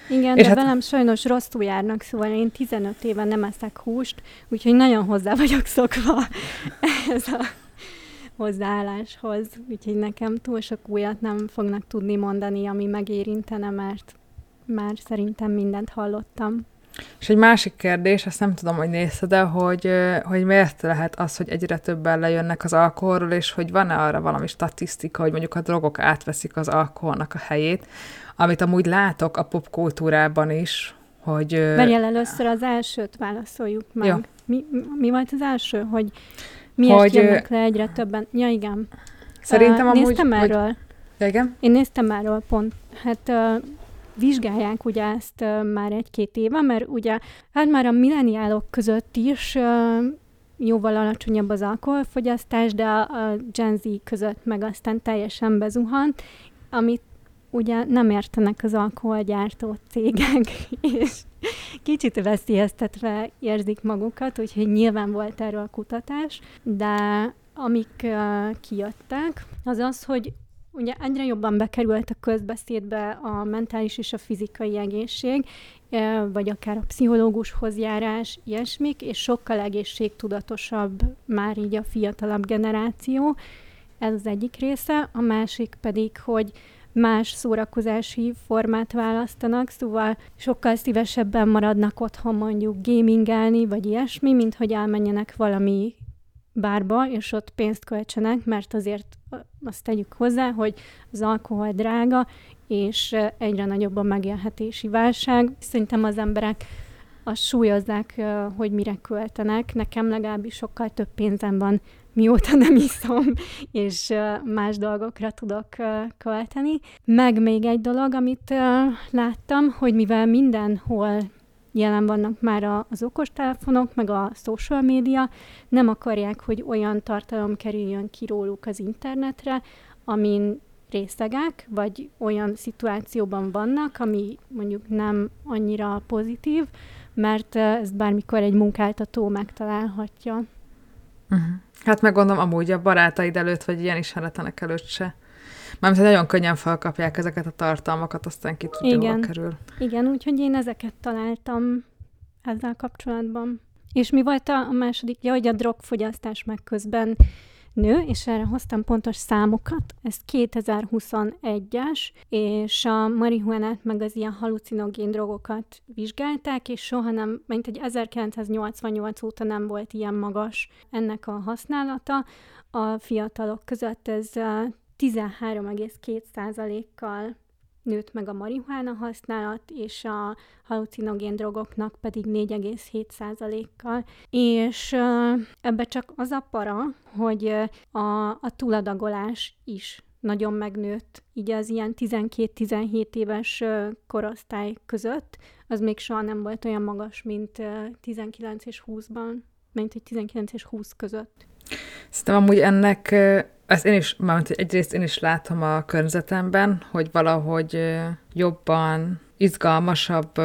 [SPEAKER 2] Igen, és de hát... velem sajnos rosszul járnak, szóval én 15 éve nem eszek húst, úgyhogy nagyon hozzá vagyok szokva ez a hozzáálláshoz, úgyhogy nekem túl sok újat nem fognak tudni mondani, ami megérintene, mert már szerintem mindent hallottam.
[SPEAKER 1] És egy másik kérdés, ezt nem tudom, hogy nézted de hogy, hogy miért lehet az, hogy egyre többen lejönnek az alkoholról, és hogy van-e arra valami statisztika, hogy mondjuk a drogok átveszik az alkoholnak a helyét, amit amúgy látok a popkultúrában is, hogy...
[SPEAKER 2] Várjál először az elsőt válaszoljuk meg. Jó. Mi, mi volt az első, hogy miért hogy, jönnek le egyre többen? Ja, igen.
[SPEAKER 1] Szerintem uh, amúgy...
[SPEAKER 2] Néztem erről.
[SPEAKER 1] Hogy... Ja, igen?
[SPEAKER 2] Én néztem erről pont. Hát uh, vizsgálják ugye ezt már egy-két éve, mert ugye hát már a milleniálok között is jóval alacsonyabb az alkoholfogyasztás, de a Gen Z között meg aztán teljesen bezuhant, amit ugye nem értenek az alkoholgyártó cégek, és kicsit veszélyeztetve érzik magukat, úgyhogy nyilván volt erről a kutatás, de amik uh, kijöttek, az az, hogy ugye egyre jobban bekerült a közbeszédbe a mentális és a fizikai egészség, vagy akár a pszichológushoz járás, ilyesmik, és sokkal egészségtudatosabb már így a fiatalabb generáció. Ez az egyik része. A másik pedig, hogy más szórakozási formát választanak, szóval sokkal szívesebben maradnak otthon mondjuk gamingelni, vagy ilyesmi, mint hogy elmenjenek valami bárba, és ott pénzt költsenek, mert azért azt tegyük hozzá, hogy az alkohol drága, és egyre nagyobb a megélhetési válság. Szerintem az emberek azt súlyozzák, hogy mire költenek. Nekem legalábbis sokkal több pénzem van, mióta nem iszom, és más dolgokra tudok költeni. Meg még egy dolog, amit láttam, hogy mivel mindenhol jelen vannak már az okostelefonok, meg a social média, nem akarják, hogy olyan tartalom kerüljön ki róluk az internetre, amin részegek, vagy olyan szituációban vannak, ami mondjuk nem annyira pozitív, mert ezt bármikor egy munkáltató megtalálhatja.
[SPEAKER 1] Uh-huh. Hát meg gondolom amúgy a barátaid előtt, vagy ilyen ismeretenek előtt se. Mármint, hogy nagyon könnyen felkapják ezeket a tartalmakat, aztán ki tudja, Igen. kerül.
[SPEAKER 2] Igen, úgyhogy én ezeket találtam ezzel kapcsolatban. És mi volt a, a második? Ja, hogy a drogfogyasztás meg közben nő, és erre hoztam pontos számokat. Ez 2021-es, és a marihuanát meg az ilyen halucinogén drogokat vizsgálták, és soha nem, mint egy 1988 óta nem volt ilyen magas ennek a használata. A fiatalok között ez 13,2%-kal nőtt meg a marihuána használat, és a halucinogén drogoknak pedig 4,7%-kal. És ebbe csak az a para, hogy a, a túladagolás is nagyon megnőtt, így az ilyen 12-17 éves korosztály között, az még soha nem volt olyan magas, mint 19 és 20-ban, mint egy 19 és 20 között.
[SPEAKER 1] Szerintem amúgy ennek ezt én is, mármint egyrészt én is látom a környezetemben, hogy valahogy jobban izgalmasabb,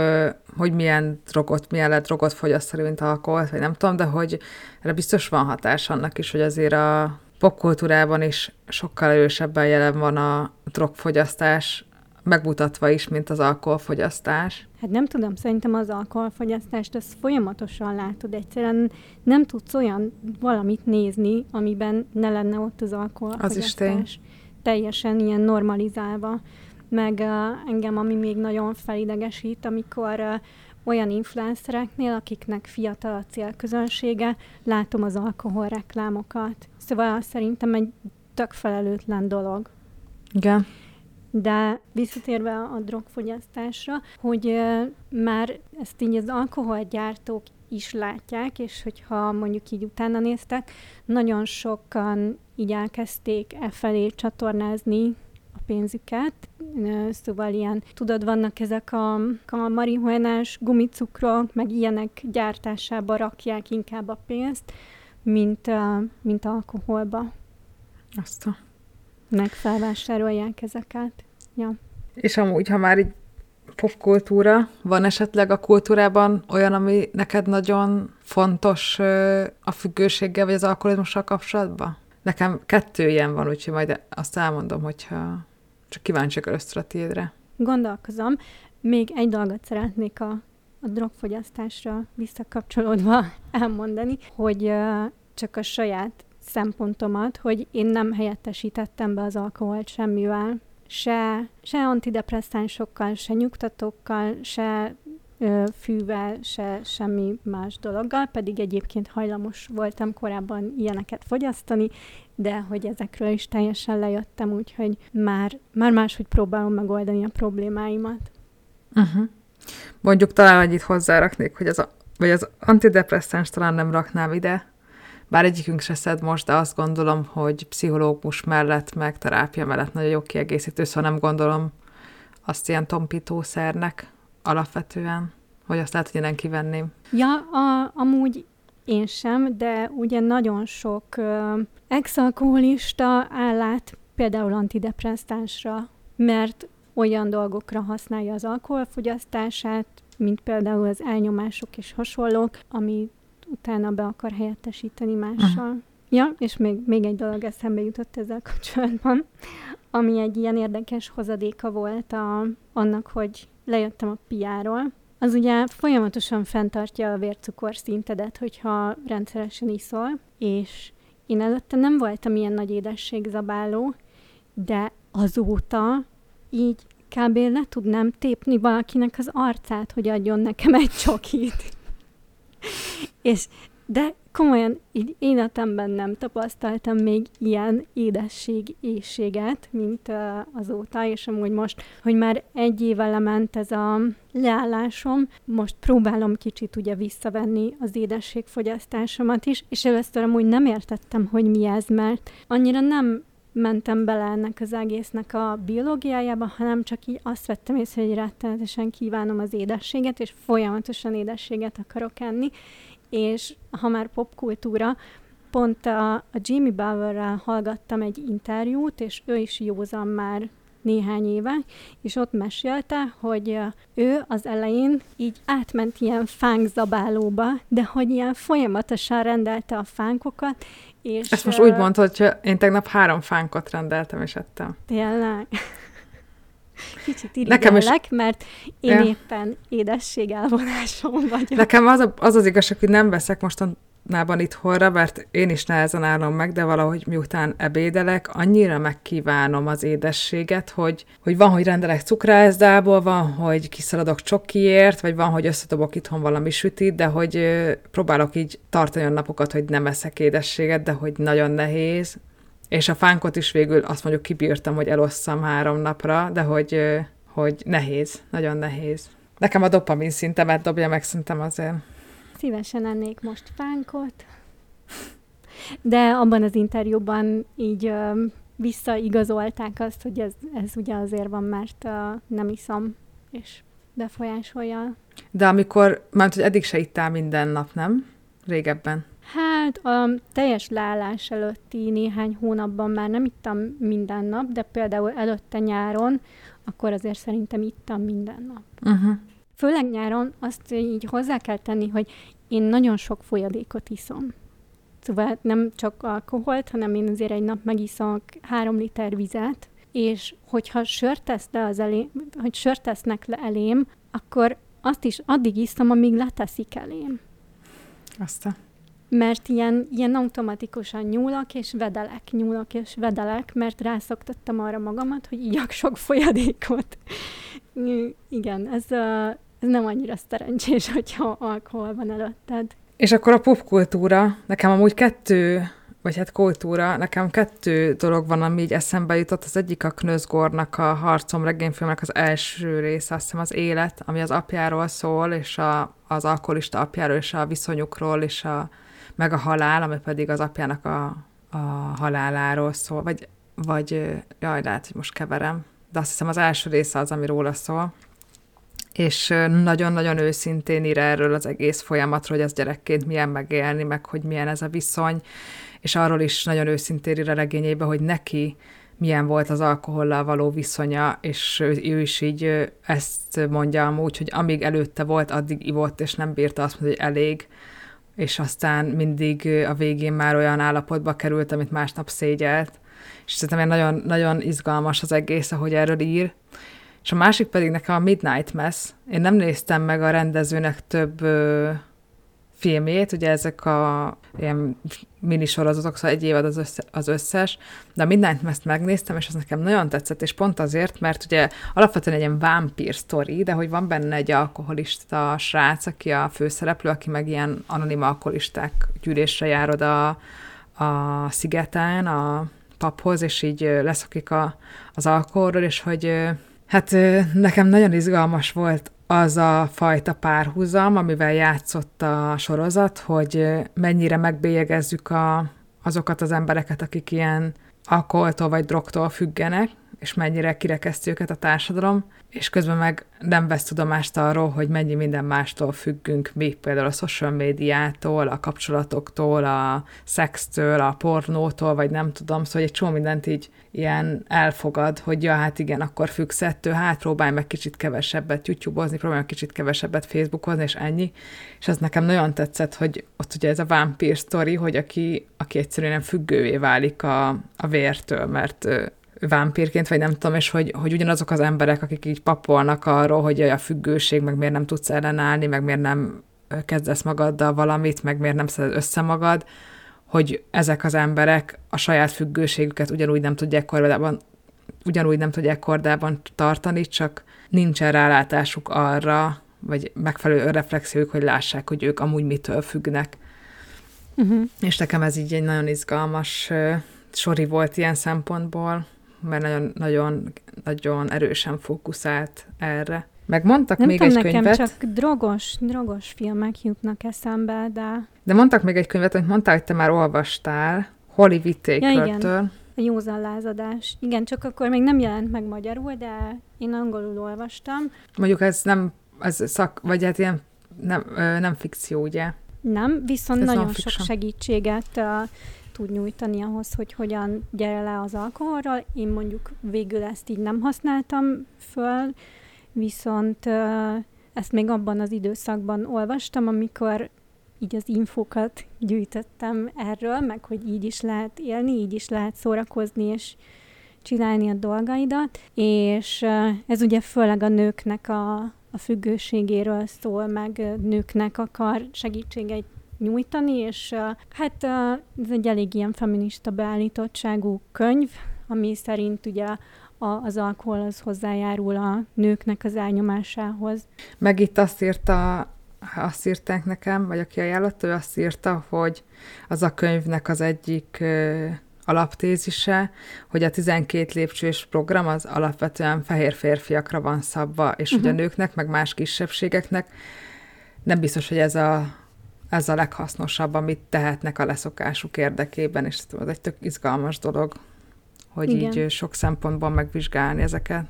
[SPEAKER 1] hogy milyen drogot, milyen lehet drogot fogyasztani, mint alkoholt, vagy nem tudom, de hogy erre biztos van hatás annak is, hogy azért a popkultúrában is sokkal erősebben jelen van a drogfogyasztás, megmutatva is, mint az alkoholfogyasztás.
[SPEAKER 2] Hát nem tudom, szerintem az alkoholfogyasztást ezt folyamatosan látod. Egyszerűen nem tudsz olyan valamit nézni, amiben ne lenne ott az alkoholfogyasztás. Az is tény. Teljesen ilyen normalizálva. Meg uh, engem, ami még nagyon felidegesít, amikor uh, olyan influencereknél, akiknek fiatal a célközönsége, látom az alkoholreklámokat. Szóval szerintem egy tök felelőtlen dolog.
[SPEAKER 1] Igen.
[SPEAKER 2] De visszatérve a drogfogyasztásra, hogy már ezt így az alkoholgyártók is látják, és hogyha mondjuk így utána néztek, nagyon sokan így elkezdték e felé csatornázni a pénzüket. Szóval ilyen, tudod, vannak ezek a, a marihuánás gumicukrok, meg ilyenek gyártásába rakják inkább a pénzt, mint, mint alkoholba.
[SPEAKER 1] Azt a...
[SPEAKER 2] Meg felvásárolják ezeket. Ja.
[SPEAKER 1] És amúgy, ha már így popkultúra, van esetleg a kultúrában olyan, ami neked nagyon fontos a függőséggel, vagy az alkoholizmussal kapcsolatban? Nekem kettő ilyen van, úgyhogy majd azt elmondom, hogyha csak kíváncsiak először a tiédre.
[SPEAKER 2] Gondolkozom. Még egy dolgot szeretnék a, a drogfogyasztásra visszakapcsolódva elmondani, hogy csak a saját szempontomat, hogy én nem helyettesítettem be az alkoholt semmivel. Se, se antidepresszánsokkal, se nyugtatókkal, se ö, fűvel, se semmi más dologgal, pedig egyébként hajlamos voltam korábban ilyeneket fogyasztani, de hogy ezekről is teljesen lejöttem, úgyhogy már, már máshogy próbálom megoldani a problémáimat.
[SPEAKER 1] Uh-huh. Mondjuk talán annyit hozzáraknék, hogy az, a, vagy az antidepresszáns talán nem raknám ide, bár egyikünk se szed most, de azt gondolom, hogy pszichológus mellett, meg terápia mellett nagyon jó kiegészítő, szóval nem gondolom azt ilyen tompítószernek alapvetően, hogy azt lehet, hogy én kivenném.
[SPEAKER 2] Ja, a, amúgy én sem, de ugye nagyon sok uh, ex-alkoholista áll át például antidepresszánsra, mert olyan dolgokra használja az alkoholfogyasztását, mint például az elnyomások és hasonlók, ami utána be akar helyettesíteni mással. Uh-huh. Ja, és még, még egy dolog eszembe jutott ezzel kapcsolatban, ami egy ilyen érdekes hozadéka volt a, annak, hogy lejöttem a piáról. Az ugye folyamatosan fenntartja a vércukor szintedet, hogyha rendszeresen iszol, és én előtte nem voltam ilyen nagy édességzabáló, de azóta így kb. le tudnám tépni valakinek az arcát, hogy adjon nekem egy csokit. és de komolyan így életemben nem tapasztaltam még ilyen édesség éjséget, mint uh, azóta, és amúgy most, hogy már egy éve lement ez a leállásom, most próbálom kicsit ugye visszavenni az édességfogyasztásomat is, és először amúgy nem értettem, hogy mi ez, mert annyira nem mentem bele ennek az egésznek a biológiájába, hanem csak így azt vettem észre, hogy rettenetesen kívánom az édességet, és folyamatosan édességet akarok enni, és ha már popkultúra, pont a, a Jimmy Bauerrel hallgattam egy interjút, és ő is józan már néhány éve, és ott mesélte, hogy ő az elején így átment ilyen fánkzabálóba, de hogy ilyen folyamatosan rendelte a fánkokat, és...
[SPEAKER 1] Ezt most úgy mondtad, hogy én tegnap három fánkot rendeltem, és ettem.
[SPEAKER 2] Tényleg? Kicsit Nekem is... mert én ja. éppen édesség elvonásom vagyok.
[SPEAKER 1] Nekem az, a, az az igazság, hogy nem veszek mostanában itthonra, mert én is nehezen állom meg, de valahogy miután ebédelek, annyira megkívánom az édességet, hogy, hogy van, hogy rendelek cukrászdából, van, hogy kiszaladok csokiért, vagy van, hogy összedobok itthon valami sütit, de hogy próbálok így tartani a napokat, hogy nem eszek édességet, de hogy nagyon nehéz, és a fánkot is végül azt mondjuk kibírtam, hogy elosszam három napra, de hogy, hogy nehéz, nagyon nehéz. Nekem a dopamin szintemet dobja meg szerintem azért.
[SPEAKER 2] Szívesen ennék most fánkot, de abban az interjúban így ö, visszaigazolták azt, hogy ez, ez ugye azért van, mert ö, nem iszom, és befolyásolja.
[SPEAKER 1] De amikor, mert hogy eddig se ittál minden nap, nem? Régebben.
[SPEAKER 2] Hát a teljes leállás előtti néhány hónapban már nem ittam minden nap, de például előtte nyáron, akkor azért szerintem ittam minden nap. Uh-huh. Főleg nyáron azt így hozzá kell tenni, hogy én nagyon sok folyadékot iszom. Szóval nem csak alkoholt, hanem én azért egy nap megiszok három liter vizet, és hogyha sört tesz le az elém, hogy sört tesznek le elém, akkor azt is addig iszom, amíg leteszik elém.
[SPEAKER 1] Aztán
[SPEAKER 2] mert ilyen, ilyen automatikusan nyúlok és vedelek, nyúlok és vedelek, mert rászoktattam arra magamat, hogy igyak sok folyadékot. Igen, ez, ez nem annyira szerencsés, hogyha alkohol van előtted.
[SPEAKER 1] És akkor a popkultúra, nekem amúgy kettő, vagy hát kultúra, nekem kettő dolog van, ami így eszembe jutott. Az egyik a Knözgornak a Harcom regényfilmnek az első része, azt hiszem az élet, ami az apjáról szól, és a, az alkoholista apjáról, és a viszonyukról, és a, meg a halál, ami pedig az apjának a, a haláláról szól, vagy vagy jaj, lehet, hogy most keverem, de azt hiszem az első része az, ami róla szól, és nagyon-nagyon őszintén ír erről az egész folyamatról, hogy ez gyerekként milyen megélni, meg hogy milyen ez a viszony, és arról is nagyon őszintén ír a regényébe, hogy neki milyen volt az alkohollal való viszonya, és ő, is így ezt mondja amúgy, hogy amíg előtte volt, addig ivott, és nem bírta azt mondani, hogy elég, és aztán mindig a végén már olyan állapotba került, amit másnap szégyelt. És szerintem nagyon, nagyon izgalmas az egész, ahogy erről ír. És a másik pedig nekem a Midnight Mass. Én nem néztem meg a rendezőnek több ö, filmét, ugye ezek a ilyen minisorozatok, szóval egy évad az, össze, az összes, de a Midnight Mass megnéztem, és az nekem nagyon tetszett, és pont azért, mert ugye alapvetően egy ilyen vámpír sztori, de hogy van benne egy alkoholista srác, aki a főszereplő, aki meg ilyen anonim alkoholisták gyűlésre jár oda a, a szigeten, a paphoz, és így leszokik a, az alkoholról, és hogy hát nekem nagyon izgalmas volt az a fajta párhuzam, amivel játszott a sorozat, hogy mennyire megbélyegezzük a, azokat az embereket, akik ilyen alkoholtól vagy drogtól függenek, és mennyire kirekeszti őket a társadalom, és közben meg nem vesz tudomást arról, hogy mennyi minden mástól függünk mi, például a social médiától, a kapcsolatoktól, a szextől, a pornótól, vagy nem tudom, szóval egy csomó mindent így ilyen elfogad, hogy ja, hát igen, akkor függsz ettől, hát próbálj meg kicsit kevesebbet YouTube-ozni, próbálj meg kicsit kevesebbet Facebookozni, és ennyi. És az nekem nagyon tetszett, hogy ott ugye ez a vampír sztori, hogy aki, aki egyszerűen függővé válik a, a vértől, mert vámpírként, vagy nem tudom, és hogy, hogy ugyanazok az emberek, akik így papolnak arról, hogy a függőség, meg miért nem tudsz ellenállni, meg miért nem kezdesz magaddal valamit, meg miért nem szeded össze magad, hogy ezek az emberek a saját függőségüket ugyanúgy nem tudják kordában, ugyanúgy nem tudják kordában tartani, csak nincsen rálátásuk arra, vagy megfelelő reflexiójuk, hogy lássák, hogy ők amúgy mitől függnek. Uh-huh. És nekem ez így egy nagyon izgalmas sori volt ilyen szempontból mert nagyon, nagyon, nagyon erősen fókuszált erre. Meg mondtak
[SPEAKER 2] Nem
[SPEAKER 1] még
[SPEAKER 2] tudom,
[SPEAKER 1] egy
[SPEAKER 2] nekem
[SPEAKER 1] könyvet.
[SPEAKER 2] csak drogos, drogos filmek jutnak eszembe, de...
[SPEAKER 1] De mondtak még egy könyvet, amit mondtál, hogy te már olvastál, Holly Whittaker-től.
[SPEAKER 2] Ja, a józan lázadás. Igen, csak akkor még nem jelent meg magyarul, de én angolul olvastam.
[SPEAKER 1] Mondjuk ez nem, ez szak, vagy hát ilyen nem, nem fikció, ugye?
[SPEAKER 2] Nem, viszont ez nagyon sok segítséget uh, tud nyújtani ahhoz, hogy hogyan gyere le az alkoholról. Én mondjuk végül ezt így nem használtam föl, viszont ezt még abban az időszakban olvastam, amikor így az infókat gyűjtöttem erről, meg hogy így is lehet élni, így is lehet szórakozni, és csinálni a dolgaidat, és ez ugye főleg a nőknek a, a függőségéről szól, meg nőknek akar segítséget nyújtani, és hát ez egy elég ilyen feminista beállítottságú könyv, ami szerint ugye a, az alkohol az hozzájárul a nőknek az elnyomásához.
[SPEAKER 1] Meg itt azt írta, azt írták nekem, vagy aki ajánlotta, ő azt írta, hogy az a könyvnek az egyik alaptézise, hogy a 12 lépcsős program az alapvetően fehér férfiakra van szabva, és uh-huh. hogy a mhm. nőknek, meg más kisebbségeknek nem biztos, hogy ez a ez a leghasznosabb, amit tehetnek a leszokásuk érdekében, és ez egy tök izgalmas dolog, hogy Igen. így sok szempontból megvizsgálni ezeket.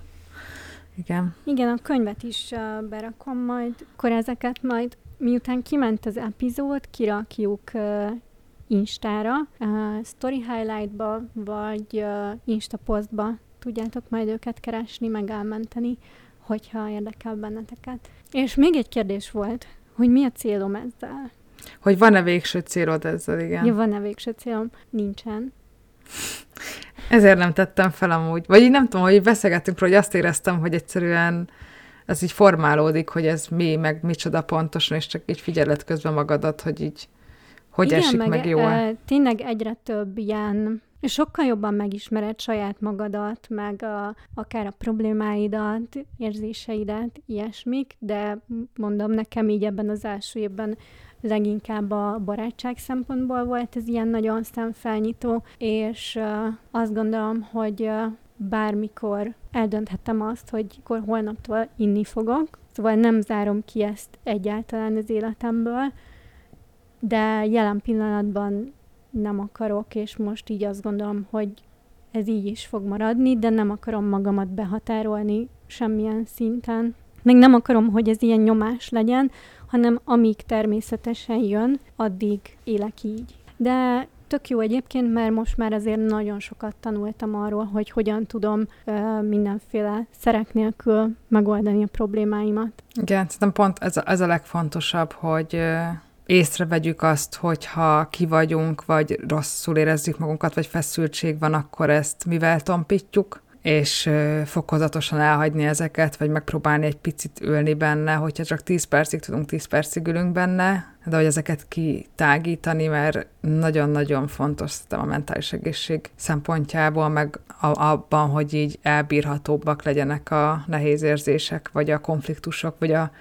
[SPEAKER 1] Igen.
[SPEAKER 2] Igen, a könyvet is uh, berakom majd, akkor ezeket majd, miután kiment az epizód, kirakjuk uh, Instára, uh, Story Highlightba, vagy uh, Insta postba tudjátok majd őket keresni, meg elmenteni, hogyha érdekel benneteket. És még egy kérdés volt, hogy mi a célom ezzel?
[SPEAKER 1] Hogy van-e végső célod ezzel, igen?
[SPEAKER 2] Ja, van-e végső célom? Nincsen.
[SPEAKER 1] Ezért nem tettem fel amúgy. Vagy így nem tudom, hogy beszélgettünk róla, hogy azt éreztem, hogy egyszerűen ez így formálódik, hogy ez mi, meg micsoda pontosan, és csak így figyeled közben magadat, hogy így hogy Igen, esik meg, meg jól. E,
[SPEAKER 2] tényleg egyre több ilyen és sokkal jobban megismered saját magadat, meg a, akár a problémáidat, érzéseidet, ilyesmik, de mondom, nekem így ebben az első évben leginkább a barátság szempontból volt ez ilyen nagyon szemfelnyitó, és azt gondolom, hogy bármikor eldönthetem azt, hogy akkor holnaptól inni fogok, szóval nem zárom ki ezt egyáltalán az életemből, de jelen pillanatban nem akarok, és most így azt gondolom, hogy ez így is fog maradni, de nem akarom magamat behatárolni semmilyen szinten. Még nem akarom, hogy ez ilyen nyomás legyen, hanem amíg természetesen jön, addig élek így. De tök jó egyébként, mert most már azért nagyon sokat tanultam arról, hogy hogyan tudom uh, mindenféle szerek nélkül megoldani a problémáimat.
[SPEAKER 1] Igen, szerintem pont ez a, ez a legfontosabb, hogy uh, észrevegyük azt, hogyha ki vagyunk, vagy rosszul érezzük magunkat, vagy feszültség van, akkor ezt mivel tompítjuk, és fokozatosan elhagyni ezeket, vagy megpróbálni egy picit ülni benne, hogyha csak 10 percig tudunk, 10 percig ülünk benne, de hogy ezeket kitágítani, mert nagyon-nagyon fontos a mentális egészség szempontjából, meg abban, hogy így elbírhatóbbak legyenek a nehéz érzések, vagy a konfliktusok, vagy a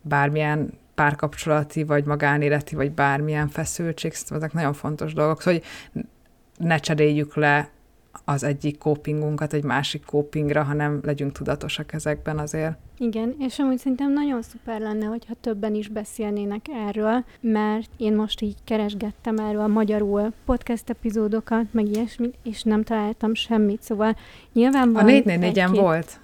[SPEAKER 1] bármilyen párkapcsolati, vagy magánéleti, vagy bármilyen feszültség, ezek nagyon fontos dolgok, szóval, hogy ne cseréljük le az egyik copingunkat egy másik copingra, hanem legyünk tudatosak ezekben azért.
[SPEAKER 2] Igen, és amúgy szerintem nagyon szuper lenne, hogyha többen is beszélnének erről, mert én most így keresgettem erről magyarul podcast epizódokat, meg ilyesmit, és nem találtam semmit, szóval nyilván van
[SPEAKER 1] A 444-en volt.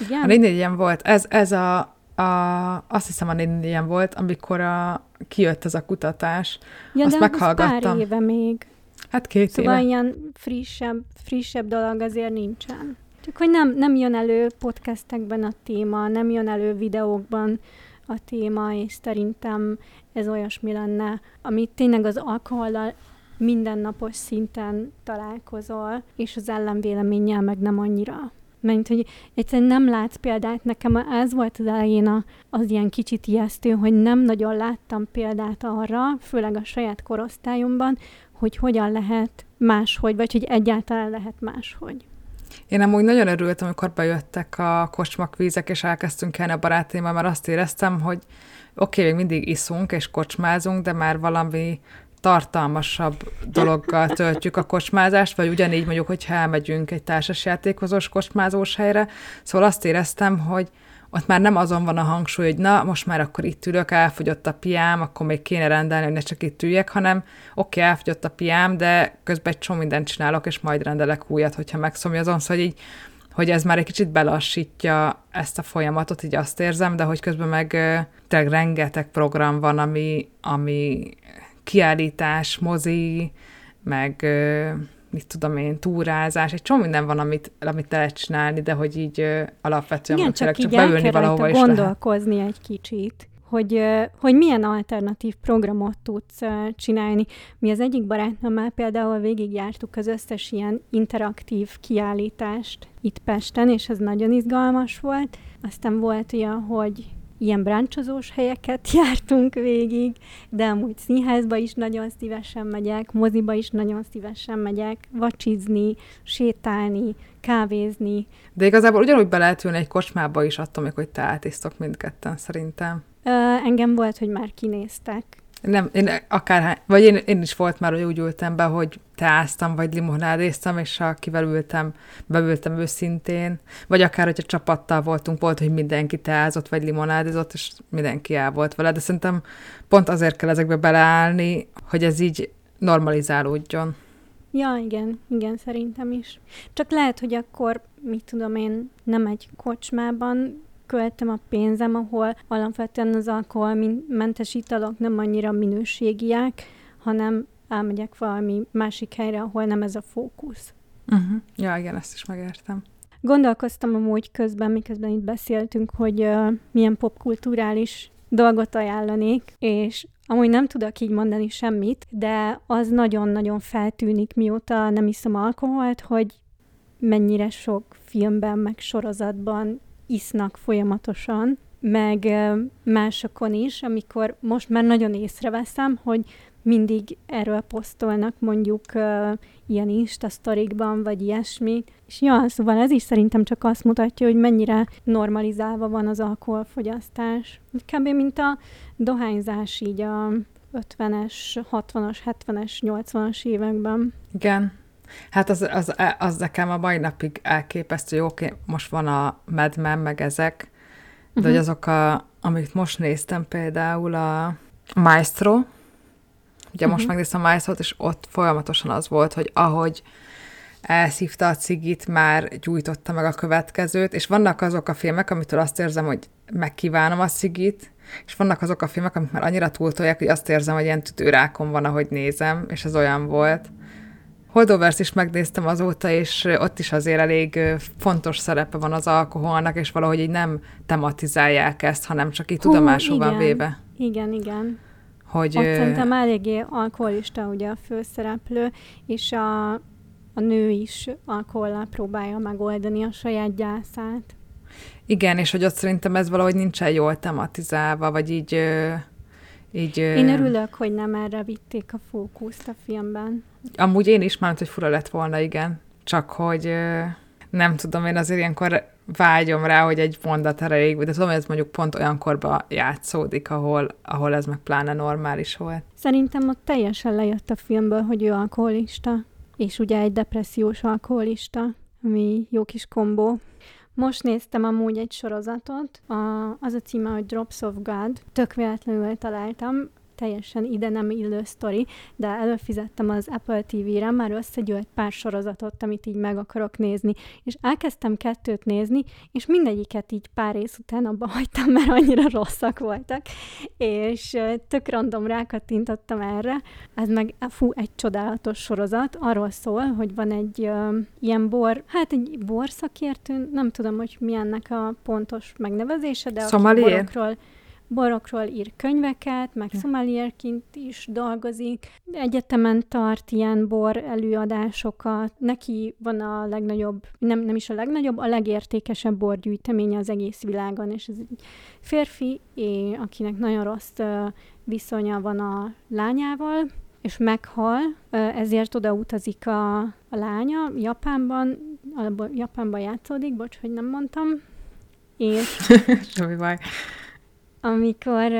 [SPEAKER 1] Igen? A 444-en volt. Ez, ez a, a, azt hiszem a 444-en volt, amikor a, kijött ez a kutatás.
[SPEAKER 2] Ja, azt de meghallgattam. pár éve még.
[SPEAKER 1] Hát két
[SPEAKER 2] szóval
[SPEAKER 1] éve.
[SPEAKER 2] ilyen frissebb, frissebb dolog azért nincsen. Csak hogy nem, nem jön elő podcastekben a téma, nem jön elő videókban a téma, és szerintem ez olyasmi lenne, amit tényleg az alkohollal mindennapos szinten találkozol, és az ellenvéleménnyel meg nem annyira. Mert hogy egyszerűen nem látsz példát. Nekem ez volt az elején a, az ilyen kicsit ijesztő, hogy nem nagyon láttam példát arra, főleg a saját korosztályomban, hogy hogyan lehet máshogy, vagy hogy egyáltalán lehet máshogy.
[SPEAKER 1] Én amúgy nagyon örültem, amikor bejöttek a kocsmakvízek, és elkezdtünk elni a barátaimmal, mert azt éreztem, hogy oké, okay, még mindig iszunk és kocsmázunk, de már valami tartalmasabb dologgal töltjük a kocsmázást, vagy ugyanígy mondjuk, hogyha elmegyünk egy társasjátékozós kocsmázós helyre. Szóval azt éreztem, hogy ott már nem azon van a hangsúly, hogy na, most már akkor itt ülök, elfogyott a piám, akkor még kéne rendelni, hogy ne csak itt üljek, hanem oké, okay, elfogyott a piám, de közben egy csomó mindent csinálok, és majd rendelek újat, hogyha megszomjazom, szóval így hogy ez már egy kicsit belassítja ezt a folyamatot, így azt érzem, de hogy közben meg tényleg rengeteg program van, ami, ami kiállítás, mozi, meg mit tudom én, túrázás, egy csomó minden van, amit, amit lehet csinálni, de hogy így ö, alapvetően
[SPEAKER 2] Igen, csak, csak beülni valahova is gondolkozni lehet. egy kicsit, hogy, hogy milyen alternatív programot tudsz csinálni. Mi az egyik barátnőmmel például végigjártuk az összes ilyen interaktív kiállítást itt Pesten, és ez nagyon izgalmas volt. Aztán volt olyan, hogy ilyen bráncsozós helyeket jártunk végig, de amúgy színházba is nagyon szívesen megyek, moziba is nagyon szívesen megyek, vacsizni, sétálni, kávézni.
[SPEAKER 1] De igazából ugyanúgy be lehet ülni egy kocsmába is attól, hogy te átisztok mindketten szerintem.
[SPEAKER 2] Ö, engem volt, hogy már kinéztek.
[SPEAKER 1] Nem, én akár, vagy én, én is volt már, hogy úgy ültem be, hogy teáztam, vagy limonádéztam, és akivel ültem, beültem őszintén, vagy akár, hogyha csapattal voltunk, volt, hogy mindenki teázott, vagy limonádézott, és mindenki el volt vele, de szerintem pont azért kell ezekbe beleállni, hogy ez így normalizálódjon.
[SPEAKER 2] Ja, igen, igen, szerintem is. Csak lehet, hogy akkor, mit tudom én, nem egy kocsmában költem a pénzem, ahol alapvetően az alkoholmentes italok nem annyira minőségiek, hanem elmegyek valami másik helyre, ahol nem ez a fókusz.
[SPEAKER 1] Uh-huh. Ja, igen, ezt is megértem.
[SPEAKER 2] Gondolkoztam amúgy közben, miközben itt beszéltünk, hogy uh, milyen popkulturális dolgot ajánlanék, és amúgy nem tudok így mondani semmit, de az nagyon-nagyon feltűnik, mióta nem iszom alkoholt, hogy mennyire sok filmben, meg sorozatban isznak folyamatosan, meg másokon is, amikor most már nagyon észreveszem, hogy mindig erről posztolnak mondjuk uh, ilyen Insta sztorikban, vagy ilyesmi. És ja, szóval ez is szerintem csak azt mutatja, hogy mennyire normalizálva van az alkoholfogyasztás. Kb. mint a dohányzás így a 50-es, 60-as, 70-es, 80-as években.
[SPEAKER 1] Igen, Hát az, az, az nekem a mai napig elképesztő, jó, oké, most van a Mad Men, meg ezek, de uh-huh. hogy mhm. azok, a, amit most néztem például a Maestro, ugye uh-huh. most mhm. megnéztem a Maestro-t, és ott folyamatosan az volt, hogy ahogy elszívta a cigit, már gyújtotta meg a következőt, és vannak azok a filmek, amitől azt érzem, hogy megkívánom a cigit, és vannak azok a filmek, amik már annyira túltolják, hogy azt érzem, hogy ilyen tüdőrákom van, ahogy nézem, és ez olyan volt. Holdovers is megnéztem azóta, és ott is azért elég fontos szerepe van az alkoholnak, és valahogy így nem tematizálják ezt, hanem csak így tudomásul van véve.
[SPEAKER 2] Igen, igen. Hogy, ott szerintem eléggé alkoholista ugye a főszereplő, és a, a nő is alkohollal próbálja megoldani a saját gyászát.
[SPEAKER 1] Igen, és hogy ott szerintem ez valahogy nincsen jól tematizálva, vagy így... így
[SPEAKER 2] én örülök, hogy nem erre vitték a fókuszt a filmben.
[SPEAKER 1] Amúgy én is, már hogy fura lett volna, igen. Csak hogy nem tudom, én azért ilyenkor vágyom rá, hogy egy mondat erejéig, de tudom, hogy ez mondjuk pont olyan korba játszódik, ahol, ahol ez meg pláne normális volt.
[SPEAKER 2] Szerintem ott teljesen lejött a filmből, hogy ő alkoholista, és ugye egy depressziós alkoholista, ami jó kis kombó. Most néztem amúgy egy sorozatot, a, az a címe, hogy Drops of God. Tök véletlenül találtam, teljesen ide nem illő sztori, de előfizettem az Apple TV-re, már összegyűlt pár sorozatot, amit így meg akarok nézni, és elkezdtem kettőt nézni, és mindegyiket így pár rész után abba hagytam, mert annyira rosszak voltak, és tök random rákattintottam erre. Ez meg, fú, egy csodálatos sorozat, arról szól, hogy van egy uh, ilyen bor, hát egy borszakértő, nem tudom, hogy mi ennek a pontos megnevezése, de a borokról borokról ír könyveket, meg szomalierként is dolgozik. Egyetemen tart ilyen bor előadásokat. Neki van a legnagyobb, nem, nem is a legnagyobb, a legértékesebb borgyűjteménye az egész világon, és ez egy férfi, akinek nagyon rossz viszonya van a lányával, és meghal, ezért oda utazik a, a lánya Japánban, a, Japánban játszódik, bocs, hogy nem mondtam, és...
[SPEAKER 1] Semmi baj
[SPEAKER 2] amikor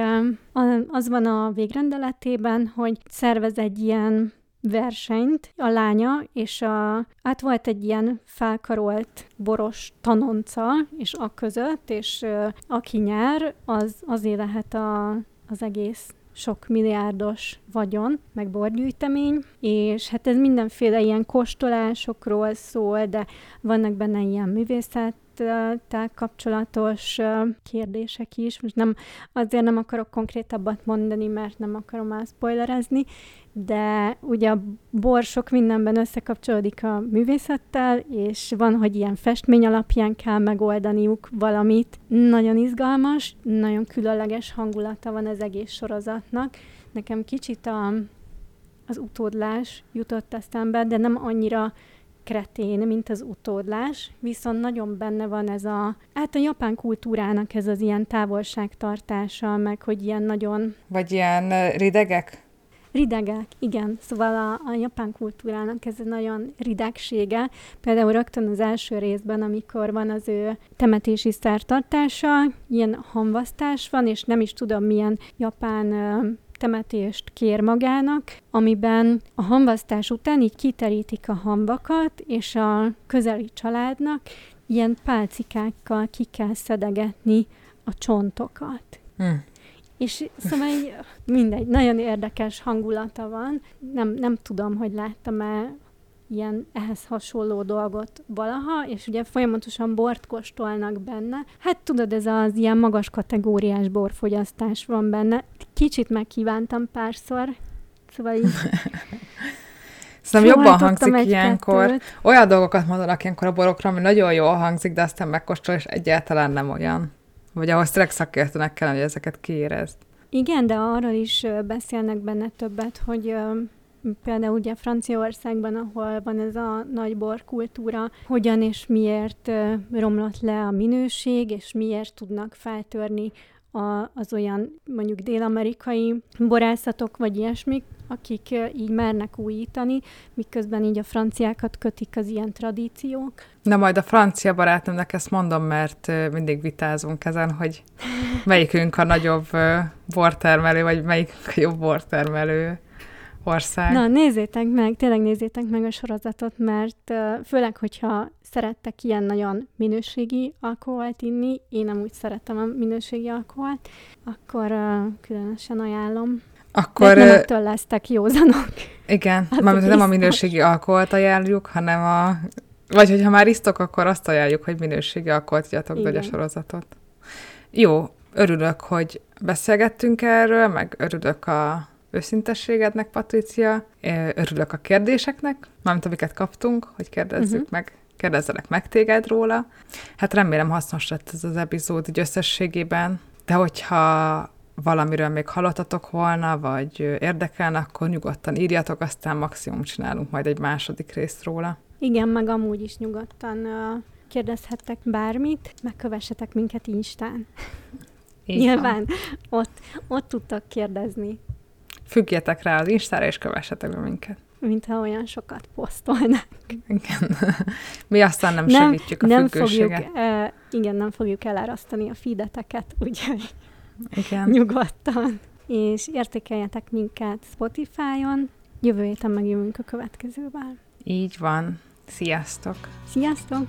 [SPEAKER 2] az van a végrendeletében, hogy szervez egy ilyen versenyt a lánya, és a, hát volt egy ilyen felkarolt boros tanonca, és a között, és aki nyer, az azért lehet a, az egész sok milliárdos vagyon, meg borgyűjtemény, és hát ez mindenféle ilyen kóstolásokról szól, de vannak benne ilyen művészet élettel kapcsolatos kérdések is. Most nem, azért nem akarok konkrétabbat mondani, mert nem akarom már spoilerezni, de ugye a bor sok mindenben összekapcsolódik a művészettel, és van, hogy ilyen festmény alapján kell megoldaniuk valamit. Nagyon izgalmas, nagyon különleges hangulata van az egész sorozatnak. Nekem kicsit a, az utódlás jutott eszembe, de nem annyira kretén, mint az utódlás, viszont nagyon benne van ez a, hát a japán kultúrának ez az ilyen távolságtartása, meg hogy ilyen nagyon...
[SPEAKER 1] Vagy ilyen ridegek?
[SPEAKER 2] Ridegek, igen. Szóval a, a japán kultúrának ez a nagyon ridegsége. Például rögtön az első részben, amikor van az ő temetési szertartása, ilyen hamvasztás van, és nem is tudom milyen japán temetést kér magának, amiben a hamvasztás után így kiterítik a hamvakat, és a közeli családnak ilyen pálcikákkal ki kell szedegetni a csontokat. Hmm. És szóval egy, mindegy, nagyon érdekes hangulata van. Nem, nem tudom, hogy láttam-e ilyen ehhez hasonló dolgot valaha, és ugye folyamatosan bort kóstolnak benne. Hát tudod, ez az ilyen magas kategóriás borfogyasztás van benne. Kicsit megkívántam párszor, szóval így...
[SPEAKER 1] Szerintem jobban hangzik ilyenkor. Kettőt. Olyan dolgokat mondanak ilyenkor a borokra, ami nagyon jól hangzik, de aztán megkóstol, és egyáltalán nem olyan. Vagy ahhoz tényleg szakértőnek kell, hogy ezeket kiérezd.
[SPEAKER 2] Igen, de arról is beszélnek benne többet, hogy például ugye Franciaországban, ahol van ez a nagy borkultúra, hogyan és miért romlott le a minőség, és miért tudnak feltörni a, az olyan mondjuk dél-amerikai borászatok, vagy ilyesmik, akik így mernek újítani, miközben így a franciákat kötik az ilyen tradíciók.
[SPEAKER 1] Na majd a francia barátomnak ezt mondom, mert mindig vitázunk ezen, hogy melyikünk a nagyobb bortermelő, vagy melyik a jobb bortermelő ország.
[SPEAKER 2] Na, nézzétek meg, tényleg nézzétek meg a sorozatot, mert főleg, hogyha szerettek ilyen nagyon minőségi alkoholt inni, én nem úgy szeretem a minőségi alkoholt, akkor uh, különösen ajánlom. Akkor... De nem ettől lesztek józanok.
[SPEAKER 1] Igen, hát mármint nem a minőségi alkoholt ajánljuk, hanem a... Vagy hogyha már isztok, akkor azt ajánljuk, hogy minőségi alkoholt igyatok, vagy a sorozatot. Jó, örülök, hogy beszélgettünk erről, meg örülök a őszintességednek, Patricia, örülök a kérdéseknek, mármint amiket kaptunk, hogy kérdezzük uh-huh. meg, kérdezzelek meg téged róla. Hát remélem hasznos lett ez az epizód így összességében, de hogyha valamiről még hallottatok volna, vagy érdekelne, akkor nyugodtan írjatok, aztán maximum csinálunk majd egy második részt róla.
[SPEAKER 2] Igen, meg amúgy is nyugodtan kérdezhettek bármit, megkövessetek minket Instán. Így Nyilván ott, ott tudtak kérdezni.
[SPEAKER 1] Függjetek rá az Instára, és kövessetek be minket.
[SPEAKER 2] Mintha olyan sokat posztolnánk.
[SPEAKER 1] Igen. Mi aztán nem, nem segítjük a nem
[SPEAKER 2] függőséget. Fogjuk, uh, igen, nem fogjuk elárasztani a feedeteket, úgyhogy igen. nyugodtan. És értékeljetek minket Spotify-on. Jövő héten megjövünk a következővel.
[SPEAKER 1] Így van. Sziasztok!
[SPEAKER 2] Sziasztok!